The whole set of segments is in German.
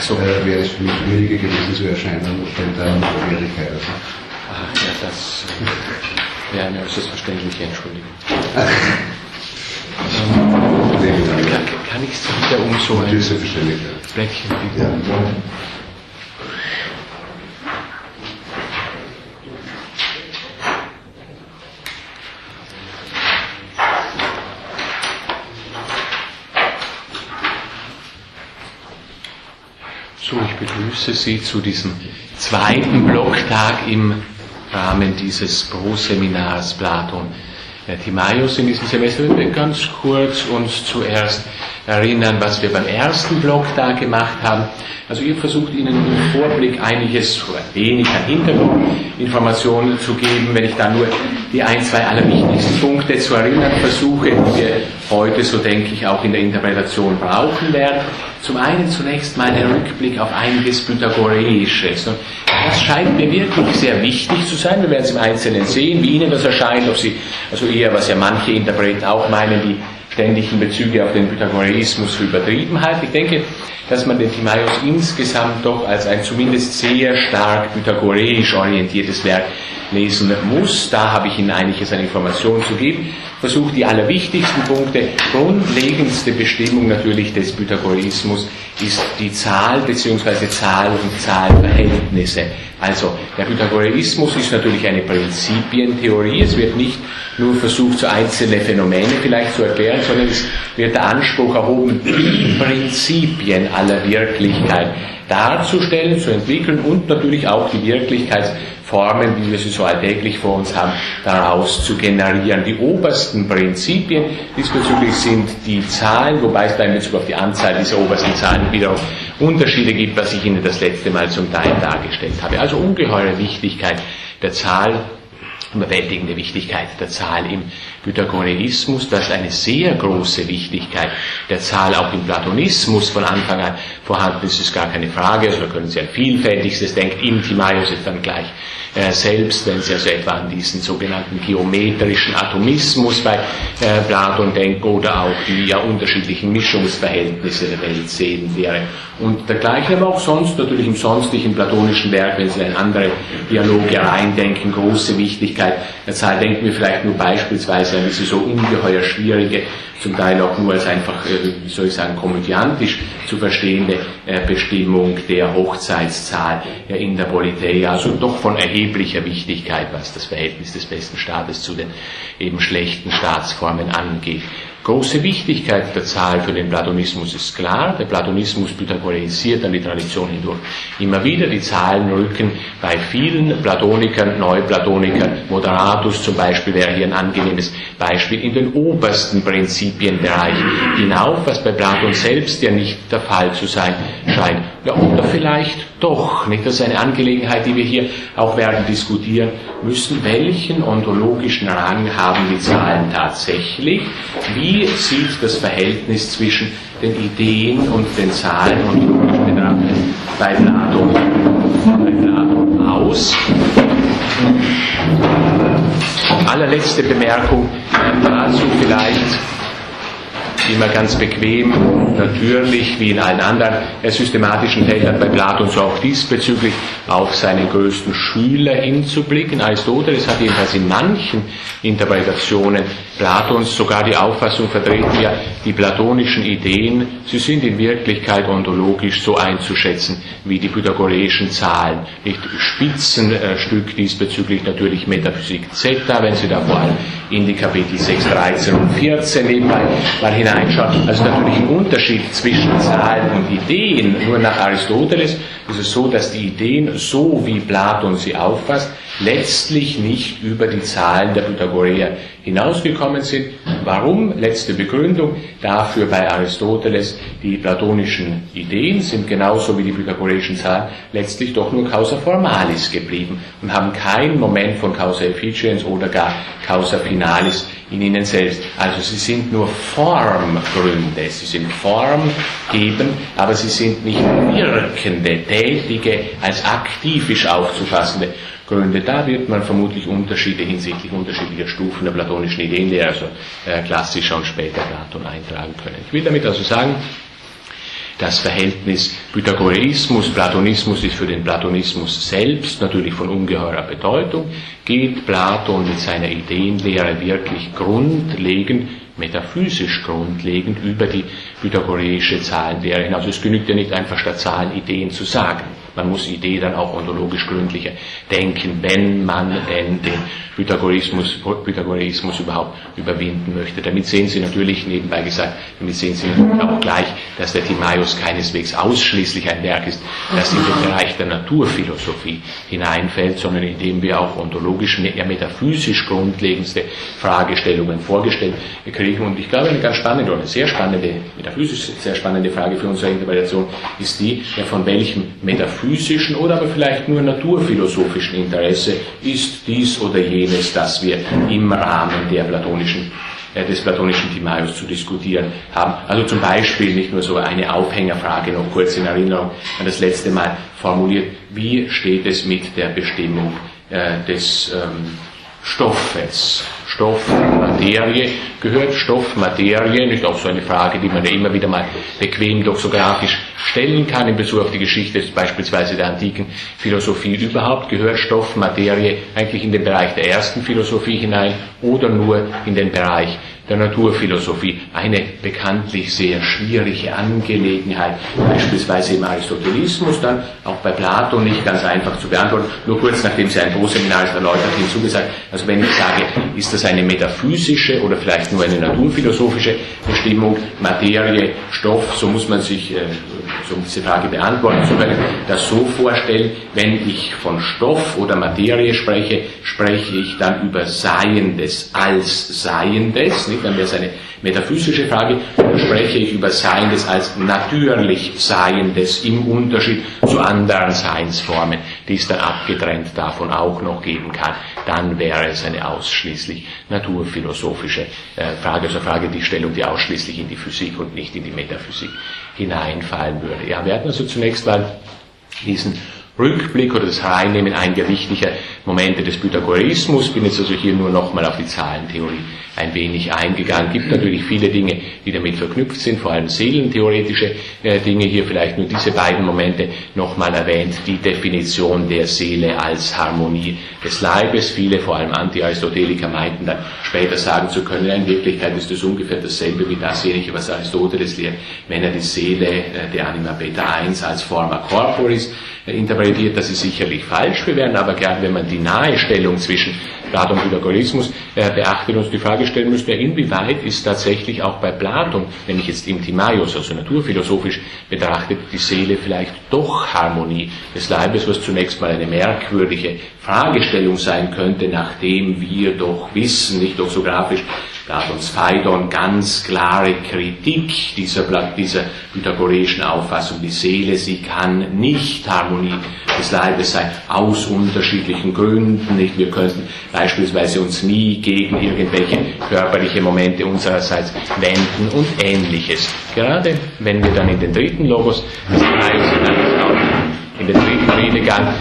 so. äh, wäre es für mich schwieriger gewesen zu erscheinen, wenn da Schwierigkeiten sind. Ach ja, das wäre eine äußerst verständliche Entschuldigung. kann, kann ich es wieder um so ein Blättchen bieten? Ja. So, ich begrüße Sie zu diesem zweiten Blocktag im Rahmen dieses Pro-Seminars Platon. Timaios in diesem Semester wird ganz kurz uns zuerst erinnern, was wir beim ersten Blocktag gemacht haben. Also ihr versucht Ihnen im Vorblick einiges oder wenig an Hintergrundinformationen zu geben, wenn ich da nur die ein, zwei allerwichtigsten Punkte zu erinnern versuche, die wir heute, so denke ich, auch in der Interpretation brauchen werden. Zum einen zunächst mal der Rückblick auf einiges Pythagoreisches. Und das scheint mir wirklich sehr wichtig zu sein. Wir werden es im Einzelnen sehen, wie Ihnen das erscheint, ob Sie, also eher, was ja manche Interpreten auch meinen, die ständigen Bezüge auf den Pythagoreismus für übertrieben halten. Ich denke, dass man den Timaeus insgesamt doch als ein zumindest sehr stark pythagoreisch orientiertes Werk lesen muss. Da habe ich Ihnen einiges an Informationen zu geben. Versuche die allerwichtigsten Punkte. Grundlegendste Bestimmung natürlich des Pythagoreismus ist die Zahl bzw. Zahl- und Zahlverhältnisse. Also der Pythagoreismus ist natürlich eine Prinzipientheorie. Es wird nicht nur versucht, so einzelne Phänomene vielleicht zu erklären, sondern es wird der Anspruch erhoben, die Prinzipien aller Wirklichkeit darzustellen, zu entwickeln und natürlich auch die Wirklichkeitsformen, wie wir sie so alltäglich vor uns haben, daraus zu generieren. Die obersten Prinzipien diesbezüglich sind die Zahlen, wobei es da in Bezug auf die Anzahl dieser obersten Zahlen wiederum Unterschiede gibt, was ich Ihnen das letzte Mal zum Teil dargestellt habe. Also ungeheure Wichtigkeit der Zahl überwältigende Wichtigkeit der Zahl im Pythagoreismus, das eine sehr große Wichtigkeit der Zahl auch im Platonismus von Anfang an vorhanden ist, ist gar keine Frage, also da können Sie ein vielfältigstes denkt im ist dann gleich äh, selbst, wenn Sie also etwa an diesen sogenannten geometrischen Atomismus bei äh, Platon denken oder auch die ja unterschiedlichen Mischungsverhältnisse der Welt sehen wäre. Und dergleichen aber auch sonst, natürlich im sonstigen platonischen Werk, wenn Sie in andere Dialoge reindenken, große Wichtigkeit der Zahl, denken wir vielleicht nur beispielsweise an diese so ungeheuer schwierige zum Teil auch nur als einfach, äh, wie soll ich sagen, komödiantisch zu verstehende äh, Bestimmung der Hochzeitszahl in der Politeia, also doch von erheblicher Wichtigkeit, was das Verhältnis des besten Staates zu den eben schlechten Staatsformen angeht. Große Wichtigkeit der Zahl für den Platonismus ist klar. Der Platonismus pythagoreisiert an die Tradition hindurch immer wieder. Die Zahlen rücken bei vielen Platonikern, Neuplatonikern, Moderatus zum Beispiel wäre hier ein angenehmes Beispiel, in den obersten Prinzipienbereich hinauf, was bei Platon selbst ja nicht der Fall zu sein scheint. Ja, oder vielleicht doch, nicht? Das ist eine Angelegenheit, die wir hier auch werden diskutieren müssen. Welchen ontologischen Rang haben die Zahlen tatsächlich? Wie sieht das Verhältnis zwischen den Ideen und den Zahlen ontologisch betrachtet bei Platon, bei Platon aus? Allerletzte Bemerkung dazu vielleicht immer ganz bequem, natürlich, wie in allen anderen systematischen Feldern bei Platon, so auch diesbezüglich auf seinen größten Schüler hinzublicken. Aristoteles hat jedenfalls in manchen Interpretationen Platons sogar die Auffassung vertreten, ja, die platonischen Ideen, sie sind in Wirklichkeit ontologisch so einzuschätzen wie die pythagoreischen Zahlen. Nicht Spitzenstück diesbezüglich natürlich Metaphysik Zeta, wenn Sie da vor allem in die Kapitel 6, 13 und 14 nebenbei mal hineinschauen. Also natürlich ein Unterschied zwischen Zahlen und Ideen. Nur nach Aristoteles ist es so, dass die Ideen, so wie Platon sie auffasst, letztlich nicht über die Zahlen der Pythagoreer hinausgekommen sind. Warum? Letzte Begründung dafür bei Aristoteles, die platonischen Ideen sind genauso wie die pythagoreischen Zahlen letztlich doch nur causa formalis geblieben und haben keinen Moment von causa efficiens oder gar causa finalis in ihnen selbst. Also sie sind nur Formgründe, sie sind formgebend, aber sie sind nicht wirkende, tätige, als aktivisch aufzufassende Gründe. Da wird man vermutlich Unterschiede hinsichtlich unterschiedlicher Stufen der platonischen Ideenlehre, also äh, klassischer und später Platon eintragen können. Ich will damit also sagen, das Verhältnis Pythagoreismus, Platonismus ist für den Platonismus selbst natürlich von ungeheurer Bedeutung. Geht Platon mit seiner Ideenlehre wirklich grundlegend, metaphysisch grundlegend über die pythagoreische Zahlenlehre hinaus? Es genügt ja nicht einfach statt Zahlen Ideen zu sagen. Man muss Idee dann auch ontologisch gründlicher denken, wenn man denn den Pythagoreismus, Pythagoreismus überhaupt überwinden möchte. Damit sehen Sie natürlich, nebenbei gesagt, damit sehen Sie auch gleich, dass der Timaeus keineswegs ausschließlich ein Werk ist, das in den Bereich der Naturphilosophie hineinfällt, sondern in dem wir auch ontologisch, ja metaphysisch grundlegendste Fragestellungen vorgestellt kriegen. Und ich glaube, eine ganz spannende oder eine sehr spannende, metaphysisch sehr spannende Frage für unsere Interpretation ist die, von welchem metaphysischen physischen oder aber vielleicht nur naturphilosophischen Interesse ist dies oder jenes, das wir im Rahmen der platonischen äh, des platonischen Timaeus zu diskutieren haben. Also zum Beispiel nicht nur so eine Aufhängerfrage noch kurz in Erinnerung an das letzte Mal formuliert, wie steht es mit der Bestimmung äh, des ähm, Stoffes. Stoff, Materie, gehört Stoff, Materie, nicht auch so eine Frage, die man ja immer wieder mal bequem doxografisch stellen kann in Bezug auf die Geschichte beispielsweise der antiken Philosophie. Überhaupt, gehört Stoff, Materie eigentlich in den Bereich der ersten Philosophie hinein oder nur in den Bereich der Naturphilosophie. Eine bekanntlich sehr schwierige Angelegenheit, beispielsweise im Aristotelismus, dann auch bei Plato nicht ganz einfach zu beantworten. Nur kurz nachdem Sie ein Großseminar erläutert hinzugesagt, also wenn ich sage, ist das eine metaphysische oder vielleicht nur eine naturphilosophische Bestimmung, Materie, Stoff, so muss man sich äh, so diese Frage beantworten zu können, das so vorstellen, wenn ich von Stoff oder Materie spreche, spreche ich dann über Seiendes als Seiendes, nicht? Dann wäre es eine metaphysische Frage, oder spreche ich über Seiendes als natürlich Seiendes im Unterschied zu anderen Seinsformen, die es dann abgetrennt davon auch noch geben kann, dann wäre es eine ausschließlich naturphilosophische äh, Frage, also Frage die Stellung, die ausschließlich in die Physik und nicht in die Metaphysik hineinfallen würde. Ja, wir hatten also zunächst mal diesen Rückblick oder das Reinnehmen eingerichtlicher Momente des Pythagoreismus. Bin jetzt also hier nur nochmal auf die Zahlentheorie ein wenig eingegangen. Gibt natürlich viele Dinge, die damit verknüpft sind, vor allem seelentheoretische äh, Dinge. Hier vielleicht nur diese beiden Momente nochmal erwähnt. Die Definition der Seele als Harmonie des Leibes. Viele, vor allem Anti-Aristoteliker, meinten dann später sagen zu können, in Wirklichkeit ist das ungefähr dasselbe wie dasjenige, was Aristoteles lehrt, wenn er die Seele äh, der Anima Beta 1 als Forma Corporis äh, interpretiert. Das ist sicherlich falsch. Wir werden aber gern, wenn man die Nahestellung zwischen Platon Pythagorismus äh, beachtet, uns die Frage stellen müssen, inwieweit ist tatsächlich auch bei Platon, wenn ich jetzt im Timaios, also naturphilosophisch betrachtet, die Seele vielleicht doch Harmonie des Leibes, was zunächst mal eine merkwürdige Fragestellung sein könnte, nachdem wir doch wissen, nicht doxografisch, Platons Phaidon ganz klare Kritik dieser, dieser pythagoreischen Auffassung. Die Seele, sie kann nicht Harmonie des Leibes sein, aus unterschiedlichen Gründen. Nicht? Wir könnten beispielsweise uns nie gegen irgendwelche körperliche Momente unsererseits wenden und ähnliches. Gerade wenn wir dann in den dritten Logos des in den dritten Redegang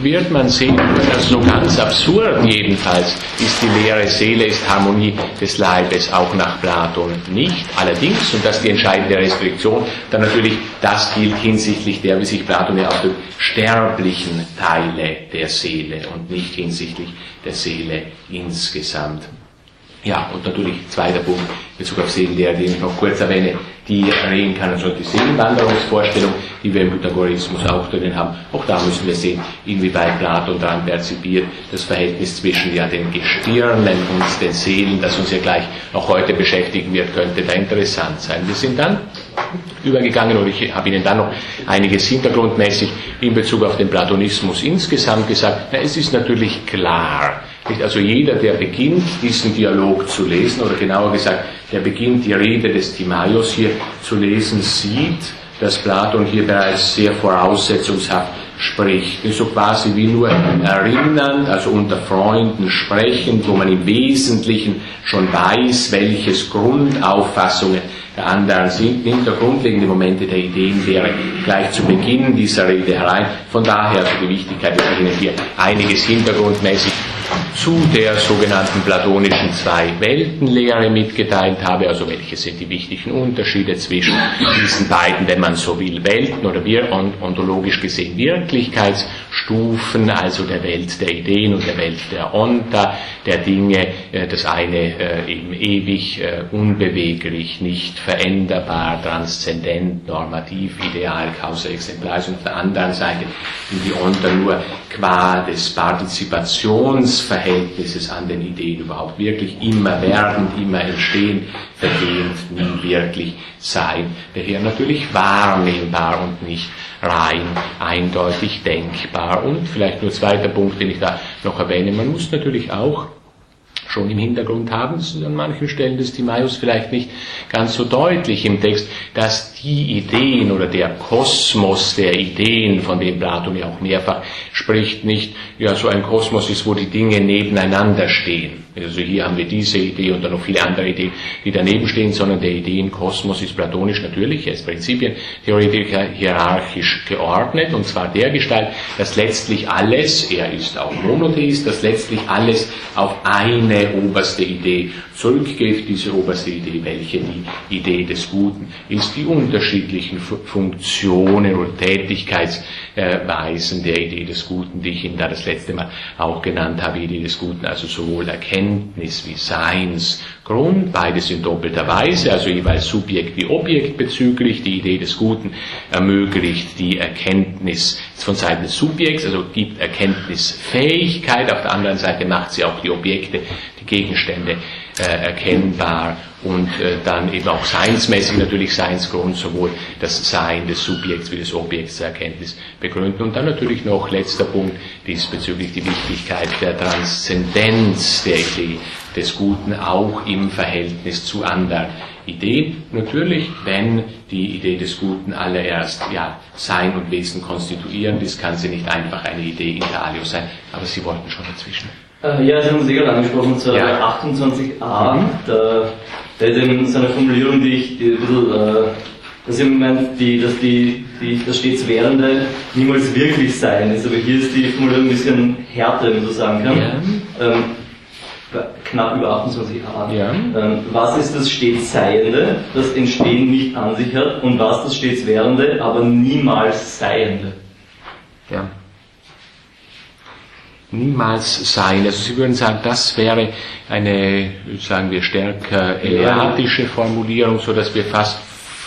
wird man sehen, dass so ganz absurd jedenfalls ist die leere Seele, ist Harmonie des Leibes auch nach Platon nicht. Allerdings, und das ist die entscheidende Restriktion, dann natürlich das gilt hinsichtlich der, wie sich Platon ja ausdrückt, sterblichen Teile der Seele und nicht hinsichtlich der Seele insgesamt. Ja, und natürlich zweiter Punkt in Bezug auf Seelenlehre, den ich noch kurz erwähne, die Reinkarnation, die Seelenwanderungsvorstellung, die wir im Pythagorismus auch drinnen haben. Auch da müssen wir sehen, inwieweit Platon daran perzipiert, das Verhältnis zwischen ja den Gestirnen und den Seelen, das uns ja gleich auch heute beschäftigen wird, könnte da interessant sein. Wir sind dann übergegangen und ich habe Ihnen dann noch einiges hintergrundmäßig in Bezug auf den Platonismus insgesamt gesagt. Na, es ist natürlich klar, Also jeder, der beginnt, diesen Dialog zu lesen, oder genauer gesagt, der beginnt, die Rede des Timaios hier zu lesen, sieht, dass Platon hier bereits sehr voraussetzungshaft spricht. So quasi wie nur erinnern, also unter Freunden sprechen, wo man im Wesentlichen schon weiß, welches Grundauffassungen der anderen sind, nimmt der grundlegende Momente der Ideenlehre gleich zu Beginn dieser Rede herein. Von daher also die Wichtigkeit, dass ich Ihnen hier einiges hintergrundmäßig zu der sogenannten platonischen Zwei-Welten-Lehre mitgeteilt habe, also welche sind die wichtigen Unterschiede zwischen diesen beiden, wenn man so will, Welten oder wir ontologisch gesehen Wirklichkeitsstufen, also der Welt der Ideen und der Welt der Onta, der Dinge, äh, das eine äh, eben ewig, äh, unbeweglich, nicht veränderbar, transzendent, normativ, ideal, causa exemplaris und auf der anderen Seite die Onta nur qua des Partizipationsverhältnisses an den Ideen überhaupt wirklich immer werden, immer entstehen, vergehend, nie wirklich sein. Daher natürlich wahrnehmbar und nicht rein eindeutig denkbar. Und vielleicht nur zweiter Punkt, den ich da noch erwähne, man muss natürlich auch schon im Hintergrund haben, das ist an manchen Stellen des Timaeus vielleicht nicht ganz so deutlich im Text, dass die Ideen oder der Kosmos der Ideen, von dem Platon ja auch mehrfach spricht, nicht ja so ein Kosmos ist, wo die Dinge nebeneinander stehen. Also hier haben wir diese Idee und dann noch viele andere Ideen, die daneben stehen, sondern der Ideenkosmos ist platonisch natürlich, er ist Prinzipientheoretiker hierarchisch geordnet und zwar der Gestalt, dass letztlich alles, er ist auch Monotheist, dass letztlich alles auf eine oberste Idee zurückgeht, diese oberste Idee, welche die Idee des Guten ist, die unterschiedlichen Funktionen und Tätigkeitsweisen der Idee des Guten, die ich Ihnen da das letzte Mal auch genannt habe, Idee des Guten, also sowohl Erkenntnis wie Seinsgrund, beides in doppelter Weise, also jeweils Subjekt wie Objekt bezüglich, die Idee des Guten ermöglicht die Erkenntnis von Seiten des Subjekts, also gibt Erkenntnisfähigkeit, auf der anderen Seite macht sie auch die Objekte, die Gegenstände äh, erkennbar und äh, dann eben auch seinsmäßig natürlich Seinsgrund, sowohl das Sein des Subjekts wie des Objekts zur Erkenntnis begründen. Und dann natürlich noch letzter Punkt diesbezüglich die Wichtigkeit der Transzendenz der Idee des Guten auch im Verhältnis zu anderen Ideen. Natürlich, wenn die Idee des Guten allererst ja, Sein und Wesen konstituierend ist, kann sie nicht einfach eine Idee in Galio sein, aber Sie wollten schon dazwischen. Äh, ja, Sie haben es eh gerade angesprochen, zur ja. 28a, mhm. da, da ist eben so eine Formulierung, die ich die ein bisschen, äh, dass ich meint, die, dass die, die, das stets Währende niemals wirklich sein ist, aber hier ist die Formulierung ein bisschen härter, wenn man so sagen kann. Ja. Ähm, knapp über 28a. Ja. Ähm, was ist das stets Seiende, das Entstehen nicht an sich hat, und was das stets Währende, aber niemals Seiende? Ja niemals sein. Also Sie würden sagen, das wäre eine, sagen wir, stärker eleatische Formulierung, so dass wir fast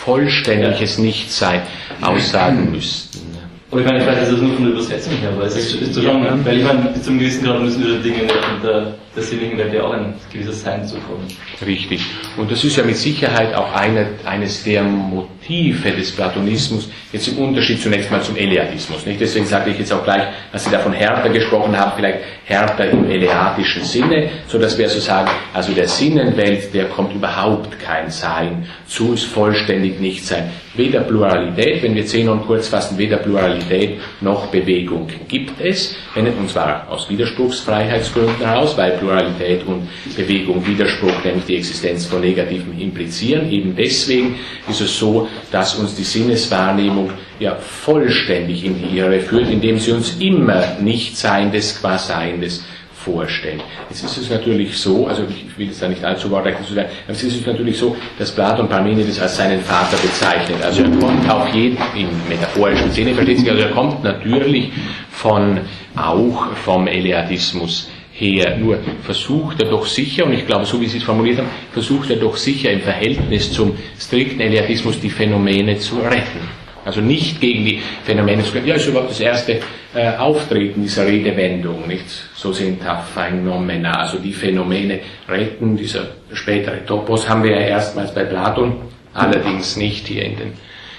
vollständiges Nichtsein aussagen müssten. Aber ich meine, vielleicht ist das nur von der Übersetzung her, aber es ist, ist schon, ja. weil ich meine, bis zum gewissen Grad müssen wir die Dinge nicht unter sinnlichen Welt ja auch ein gewisses Sein zukommen. Richtig. Und das ist ja mit Sicherheit auch eine, eines der Motive des Platonismus, jetzt im Unterschied zunächst mal zum Eleatismus. Nicht? Deswegen sage ich jetzt auch gleich, als Sie da von Hertha gesprochen haben, vielleicht Hertha im eleatischen Sinne, so dass wir also sagen, also der Sinnenwelt, der kommt überhaupt kein Sein zu, ist vollständig nicht sein. Weder Pluralität, wenn wir Zenon kurz fassen, weder Pluralität noch Bewegung gibt es, und zwar aus Widerspruchsfreiheitsgründen heraus, weil Pluralität und Bewegung Widerspruch, nämlich die Existenz von Negativen implizieren. Eben deswegen ist es so, dass uns die Sinneswahrnehmung ja vollständig in die Irre führt, indem sie uns immer Nichtseindes qua Seiendes vorstellt. Jetzt ist es natürlich so, also ich will jetzt da nicht allzu wortreich zu sein, aber es ist natürlich so, dass Platon Parmenides als seinen Vater bezeichnet. Also er kommt auf jeden, im metaphorischen Sinne versteht sich, also er kommt natürlich von, auch vom Eleatismus her. Nur versucht er doch sicher, und ich glaube, so wie Sie es formuliert haben, versucht er doch sicher im Verhältnis zum strikten Eleatismus die Phänomene zu retten. Also nicht gegen die Phänomene zu. Ja, ist überhaupt das erste äh, Auftreten dieser Redewendung, nicht? So sind Phenomena, also die Phänomene retten. Dieser spätere Topos haben wir ja erstmals bei Platon, allerdings nicht hier in den,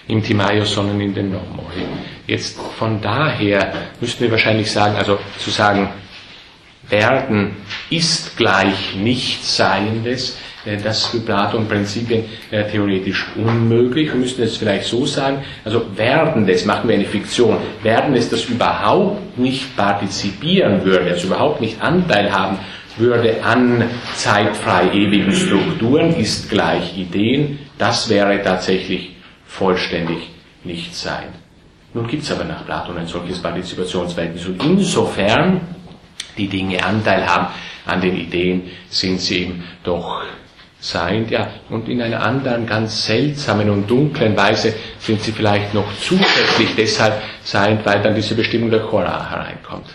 im Timaios, sondern in den Nomoi. Jetzt von daher müssten wir wahrscheinlich sagen, also zu sagen, werden ist gleich Nichtseiendes, äh, das ist für Platon Prinzipien äh, theoretisch unmöglich. Wir müssten es vielleicht so sagen, also Werdendes, machen wir eine Fiktion, Werdendes, das überhaupt nicht partizipieren würde, also überhaupt nicht Anteil haben würde an zeitfrei ewigen Strukturen, ist gleich Ideen, das wäre tatsächlich vollständig Nichtsein. Nun gibt es aber nach Platon ein solches Partizipationsverhältnis und insofern die Dinge Anteil haben an den Ideen, sind sie eben doch seiend, ja, und in einer anderen ganz seltsamen und dunklen Weise sind sie vielleicht noch zusätzlich deshalb seiend, weil dann diese Bestimmung der Chora hereinkommt.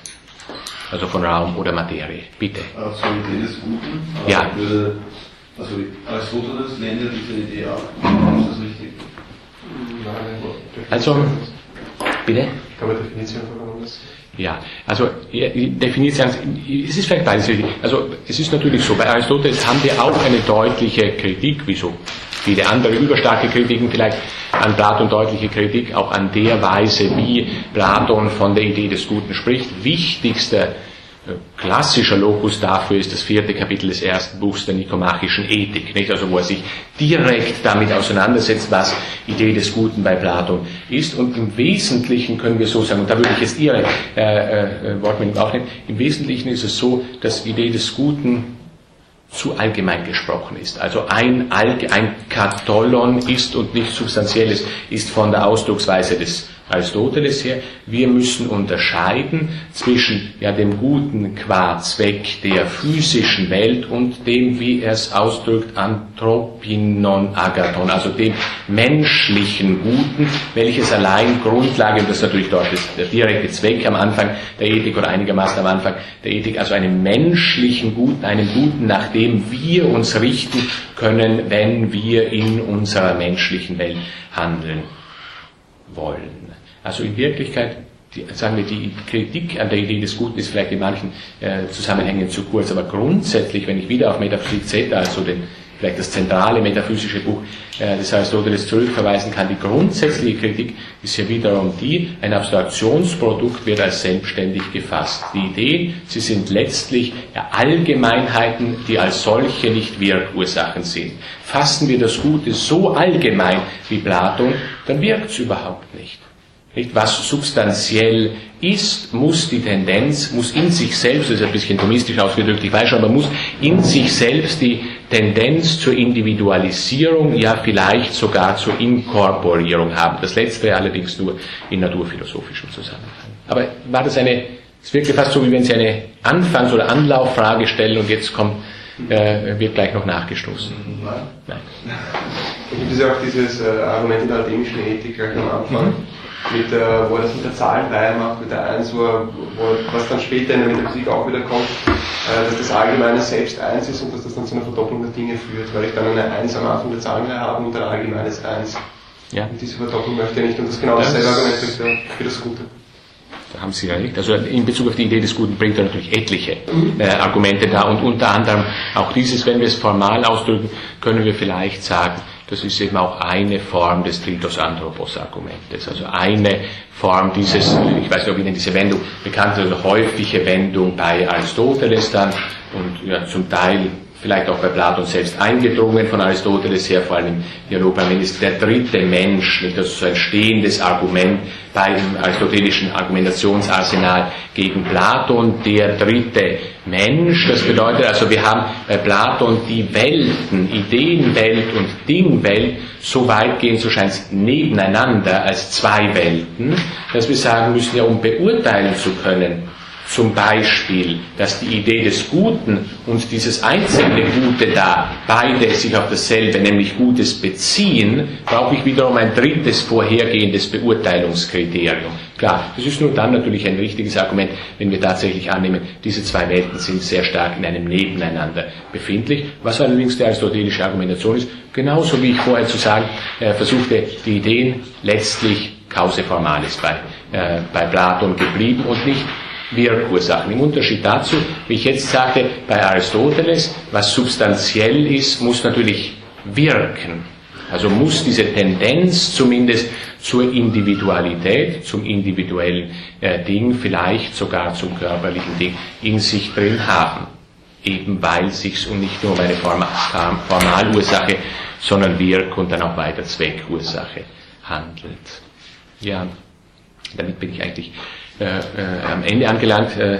Also von Raum oder Materie. Bitte. Also Idee des Guten. Ja. Würde, also Aristoteles lehnt ja diese Idee ab. Ist das richtig? Also, bitte? Kann man Definition verwenden? Ja, also definiert Sie, es ist vielleicht beides richtig. Also es ist natürlich so, bei Aristoteles haben wir auch eine deutliche Kritik, wie so viele andere überstarke Kritiken vielleicht an Platon deutliche Kritik, auch an der Weise, wie Platon von der Idee des Guten spricht. Wichtigster klassischer Locus dafür ist das vierte Kapitel des ersten Buchs der Nikomachischen Ethik, nicht? Also wo er sich direkt damit auseinandersetzt, was Idee des Guten bei Platon ist. Und im Wesentlichen können wir so sagen, und da würde ich jetzt Ihre äh, äh, Wortmeldung auch nehmen, im Wesentlichen ist es so, dass Idee des Guten zu allgemein gesprochen ist. Also ein, ein Katholon ist und nichts Substanzielles ist von der Ausdrucksweise des Aristoteles her, wir müssen unterscheiden zwischen ja, dem Guten qua Zweck der physischen Welt und dem, wie er es ausdrückt, Anthropinon Agathon, also dem menschlichen Guten, welches allein Grundlage, und das ist natürlich dort ist der direkte Zweck am Anfang der Ethik oder einigermaßen am Anfang der Ethik, also einem menschlichen Guten, einem Guten, nach dem wir uns richten können, wenn wir in unserer menschlichen Welt handeln wollen. Also in Wirklichkeit, die, sagen wir, die Kritik an der Idee des Guten ist vielleicht in manchen äh, Zusammenhängen zu kurz, aber grundsätzlich, wenn ich wieder auf Metaphysik Z, also den, vielleicht das zentrale metaphysische Buch äh, des Aristoteles zurückverweisen kann, die grundsätzliche Kritik ist ja wiederum die, ein Abstraktionsprodukt wird als selbstständig gefasst. Die Idee, sie sind letztlich Allgemeinheiten, die als solche nicht Wirkursachen sind. Fassen wir das Gute so allgemein wie Platon, dann wirkt es überhaupt nicht. Nicht? Was substanziell ist, muss die Tendenz, muss in sich selbst, das ist ein bisschen thomistisch ausgedrückt, ich weiß schon, aber muss in sich selbst die Tendenz zur Individualisierung, ja vielleicht sogar zur Inkorporierung haben. Das letzte allerdings nur in naturphilosophischem Zusammenhang. Aber war das eine, es wirkte fast so, wie wenn Sie eine Anfangs- oder Anlauffrage stellen und jetzt kommt, äh, wird gleich noch nachgestoßen. Nein. Nein. Da gibt es ja auch dieses äh, Argument der alchemischen Ethik gleich am Anfang. Mhm mit der, wo er das mit der Zahlenreihe macht, mit der 1, wo, wo, was dann später in der Metaphysik auch wieder kommt, äh, dass das Allgemeine selbst 1 ist und dass das dann zu einer Verdopplung der Dinge führt, weil ich dann eine 1 am Anfang der Zahlenreihe habe und ein allgemeines 1. Ja. Und diese Verdopplung möchte ich nicht und das ist genau dasselbe Argument für, für das Gute. Da haben Sie ja recht. Also in Bezug auf die Idee des Guten bringt er natürlich etliche äh, Argumente da und unter anderem auch dieses, wenn wir es formal ausdrücken, können wir vielleicht sagen, das ist eben auch eine Form des Tritos Anthropos Argumentes. Also eine Form dieses, ich weiß nicht, ob Ihnen diese Wendung bekannt ist, also häufige Wendung bei Aristoteles dann und ja, zum Teil vielleicht auch bei Platon selbst eingedrungen von Aristoteles her, vor allem Dialog beim ist der dritte Mensch, nicht? Also so ein stehendes Argument bei dem aristotelischen Argumentationsarsenal gegen Platon, der dritte Mensch. Das bedeutet also, wir haben bei Platon die Welten, Ideenwelt und Dingwelt, so weitgehend, so scheint es, nebeneinander als zwei Welten, dass wir sagen müssen, ja, um beurteilen zu können, zum Beispiel, dass die Idee des Guten und dieses einzelne Gute da beide sich auf dasselbe, nämlich Gutes beziehen, brauche ich wiederum ein drittes vorhergehendes Beurteilungskriterium. Klar, das ist nur dann natürlich ein richtiges Argument, wenn wir tatsächlich annehmen, diese zwei Welten sind sehr stark in einem Nebeneinander befindlich, was allerdings die aristotelische Argumentation ist, genauso wie ich vorher zu sagen äh, versuchte, die Ideen letztlich cause formalis bei, äh, bei Platon geblieben und nicht Wirkursachen. Im Unterschied dazu, wie ich jetzt sagte, bei Aristoteles, was substanziell ist, muss natürlich wirken. Also muss diese Tendenz zumindest zur Individualität, zum individuellen äh, Ding, vielleicht sogar zum körperlichen Ding in sich drin haben. Eben weil es sich um nicht nur eine Formalursache, sondern Wirk- und dann auch weiter Zweckursache handelt. Ja, damit bin ich eigentlich am Ende angelangt äh,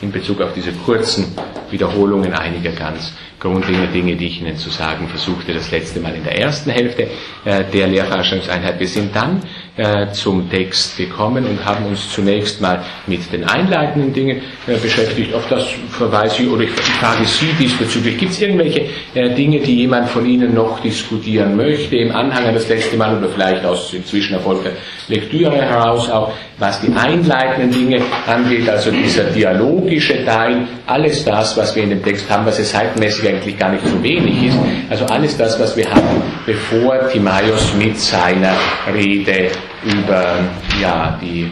in Bezug auf diese kurzen Wiederholungen einiger ganz grundlegende Dinge, die ich Ihnen zu sagen versuchte, das letzte Mal in der ersten Hälfte äh, der Lehrveranstaltungseinheit. Wir sind dann äh, zum Text gekommen und haben uns zunächst mal mit den einleitenden Dingen äh, beschäftigt. Auf das verweise ich oder ich frage Sie diesbezüglich. Gibt es irgendwelche Dinge, die jemand von Ihnen noch diskutieren möchte im Anhang an das letzte Mal oder vielleicht aus inzwischen erfolgter Lektüre heraus auch, was die einleitenden Dinge angeht, also dieser dialogische Teil, alles das, was wir in dem Text haben, was es seitenmäßig eigentlich gar nicht so wenig ist. Also alles das, was wir hatten, bevor Timaios mit seiner Rede über ja, die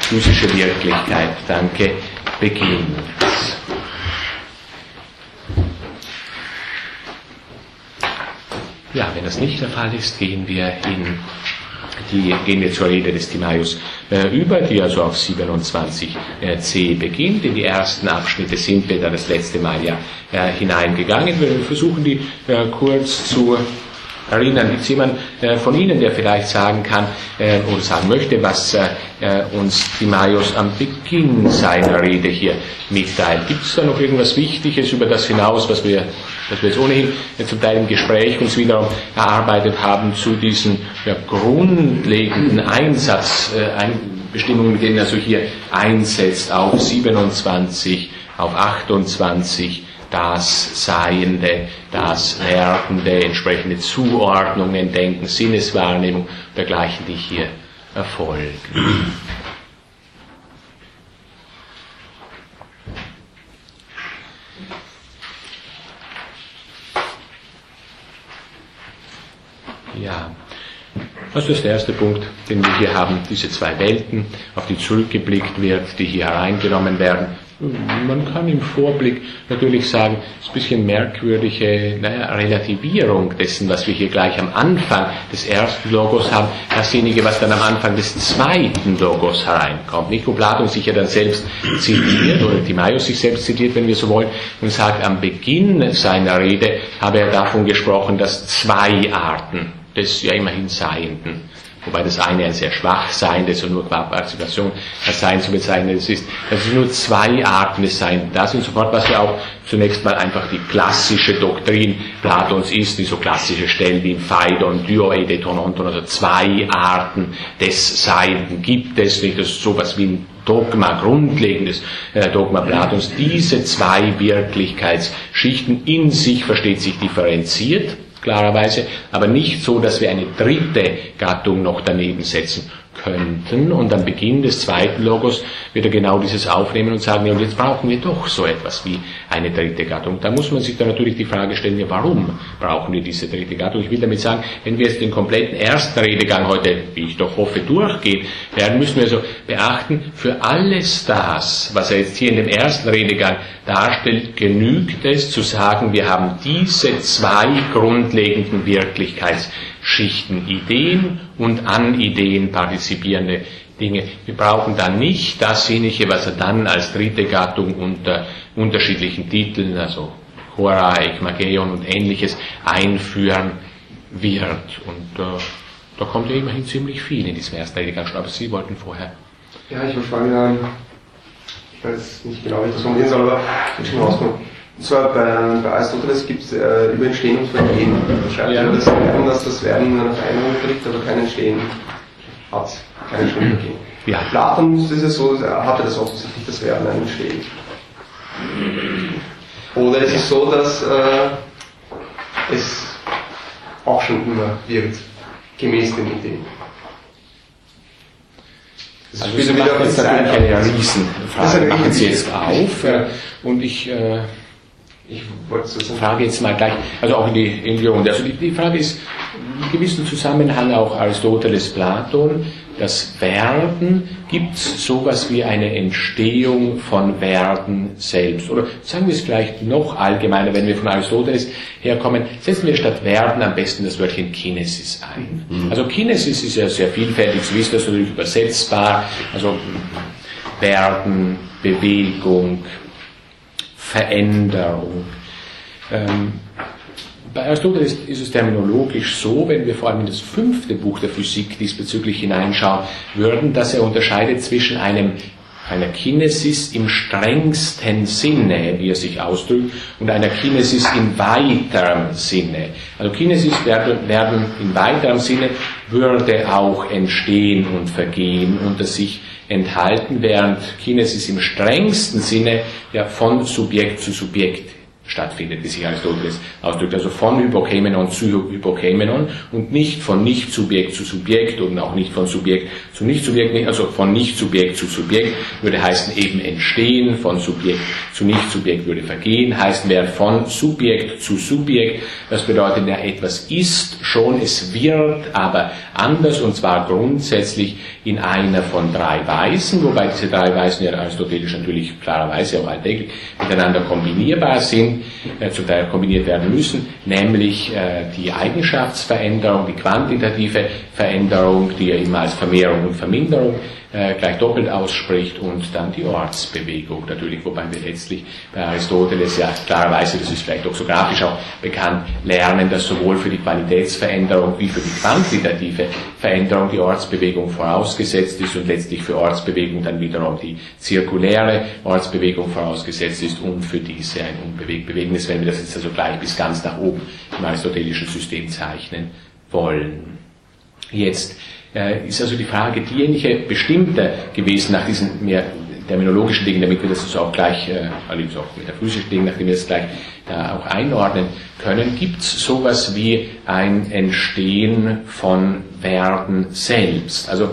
physische Wirklichkeit, danke, beginnt. Ja, wenn das nicht der Fall ist, gehen wir in die gehen wir zur Rede des Timaios äh, über, die also auf 27c äh, beginnt. In die ersten Abschnitte sind wir da das letzte Mal ja äh, hineingegangen. Wir versuchen die äh, kurz zu erinnern. Gibt es jemanden äh, von Ihnen, der vielleicht sagen kann äh, oder sagen möchte, was äh, uns Timaios am Beginn seiner Rede hier mitteilt? Gibt es da noch irgendwas Wichtiges über das hinaus, was wir, was wir jetzt ohnehin zum Teil im Gespräch uns wiederum erarbeitet haben zu diesen ja, grundlegenden Einsatzbestimmungen, mit denen er so hier einsetzt auf 27, auf 28, das Seiende, das Werdende, entsprechende Zuordnungen, Denken, Sinneswahrnehmung, dergleichen, die hier erfolgen. Ja, das ist der erste Punkt, den wir hier haben, diese zwei Welten, auf die zurückgeblickt wird, die hier hereingenommen werden. Man kann im Vorblick natürlich sagen, es ist ein bisschen merkwürdige naja, Relativierung dessen, was wir hier gleich am Anfang des ersten Logos haben, dasjenige, was dann am Anfang des zweiten Logos hereinkommt. Nicht, wo Platon sich ja dann selbst zitiert, oder Timaeus sich selbst zitiert, wenn wir so wollen, und sagt, am Beginn seiner Rede habe er davon gesprochen, dass zwei Arten des ja immerhin Seienden wobei das eine ein sehr schwach seiendes und nur qua Partizipation als Sein zu bezeichnen ist, dass es nur zwei Arten des Seins. Das und sofort, was ja auch zunächst mal einfach die klassische Doktrin Platons ist, die so klassische Stellen wie im Phaidon, Dyoede, Tononton, also zwei Arten des Seienden gibt es, nicht das ist sowas wie ein Dogma, grundlegendes äh, Dogma Platons, diese zwei Wirklichkeitsschichten in sich versteht sich differenziert, klarerweise, aber nicht so, dass wir eine dritte Gattung noch daneben setzen könnten. Und am Beginn des zweiten Logos wird er genau dieses aufnehmen und sagen, ja, und jetzt brauchen wir doch so etwas wie eine dritte Gattung. Da muss man sich dann natürlich die Frage stellen, ja, warum brauchen wir diese dritte Gattung? Ich will damit sagen, wenn wir jetzt den kompletten ersten Redegang heute, wie ich doch hoffe, durchgehen werden, müssen wir also beachten, für alles das, was er jetzt hier in dem ersten Redegang darstellt, genügt es zu sagen, wir haben diese zwei grundlegenden Wirklichkeitsschichten, Ideen und an Ideen partizipierende Dinge. Wir brauchen dann nicht dasjenige, was er dann als dritte Gattung unter unterschiedlichen Titeln, also Hora, Ekmageon und ähnliches, einführen wird. Und äh, da kommt ja immerhin ziemlich viel in diesem ersten Redegang. Aber Sie wollten vorher. Ja, ich wollte fragen, ich weiß nicht genau, wie das formulieren soll, aber ich schon rauskommen. Und zwar bei, bei Aristoteles gibt es äh, über Entstehen und Vergehen. Da schreibt ja. das Werden, dass das Werden eine Veränderung kriegt, aber kein Entstehen hat. Kein Entstehen Vergehen. Ja. Platon ist es so, er hatte das offensichtlich, das Werden ein Entstehen. Oder es ist so, dass äh, es auch schon immer wird, gemäß den Ideen. Das also Sie machen jetzt natürlich eine Riesenfrage, machen Sie jetzt auf. Ja. Und ich, äh, ich wollte sozusagen Frage jetzt mal gleich, also auch in die, in die Runde. Also die, die Frage ist in gewissem Zusammenhang auch Aristoteles, Platon, das Werden, gibt es sowas wie eine Entstehung von Werden selbst? Oder sagen wir es vielleicht noch allgemeiner, wenn wir von Aristoteles herkommen, setzen wir statt Werden am besten das Wörtchen Kinesis ein. Mhm. Also Kinesis ist ja sehr vielfältig, Sie wissen das natürlich übersetzbar, also Werden, Bewegung, Veränderung. Ähm, bei Aristoteles ist es terminologisch so, wenn wir vor allem in das fünfte Buch der Physik diesbezüglich hineinschauen würden, dass er unterscheidet zwischen einem einer Kinesis im strengsten Sinne, wie er sich ausdrückt, und einer Kinesis in weiterem Sinne. Also Kinesis werden, werden in weiterem Sinne würde auch entstehen und vergehen unter sich enthalten, während Kinesis im strengsten Sinne ja von Subjekt zu Subjekt stattfindet, wie sich Aristoteles ausdrückt. Also von Hypokemenon zu Hypokemenon und nicht von Nicht-Subjekt zu Subjekt und auch nicht von Subjekt zu Nicht-Subjekt, also von Nicht-Subjekt zu Subjekt würde heißen eben entstehen, von Subjekt zu Nicht-Subjekt würde vergehen, heißen wäre von Subjekt zu Subjekt, das bedeutet ja etwas ist schon, es wird aber anders und zwar grundsätzlich in einer von drei Weisen, wobei diese drei Weisen ja aristotelisch natürlich klarerweise auch alltäglich miteinander kombinierbar sind, zum Teil kombiniert werden müssen, nämlich äh, die Eigenschaftsveränderung, die quantitative Veränderung, die ja immer als Vermehrung und Verminderung äh, gleich doppelt ausspricht und dann die Ortsbewegung natürlich, wobei wir letztlich bei Aristoteles ja klarerweise, das ist vielleicht doxografisch auch bekannt, lernen, dass sowohl für die Qualitätsveränderung wie für die quantitative Veränderung die Ortsbewegung vorausgesetzt ist und letztlich für Ortsbewegung dann wiederum die zirkuläre Ortsbewegung vorausgesetzt ist und für diese ein Unbewegtbewegendes, wenn wir das jetzt also gleich bis ganz nach oben im aristotelischen System zeichnen wollen. Jetzt äh, ist also die Frage diejenige bestimmter gewesen nach diesen mehr terminologischen Dingen, damit wir das also auch gleich, äh, allerdings auch metaphysischen Dingen, nachdem wir das gleich da auch einordnen können, gibt es sowas wie ein Entstehen von Werden selbst. Also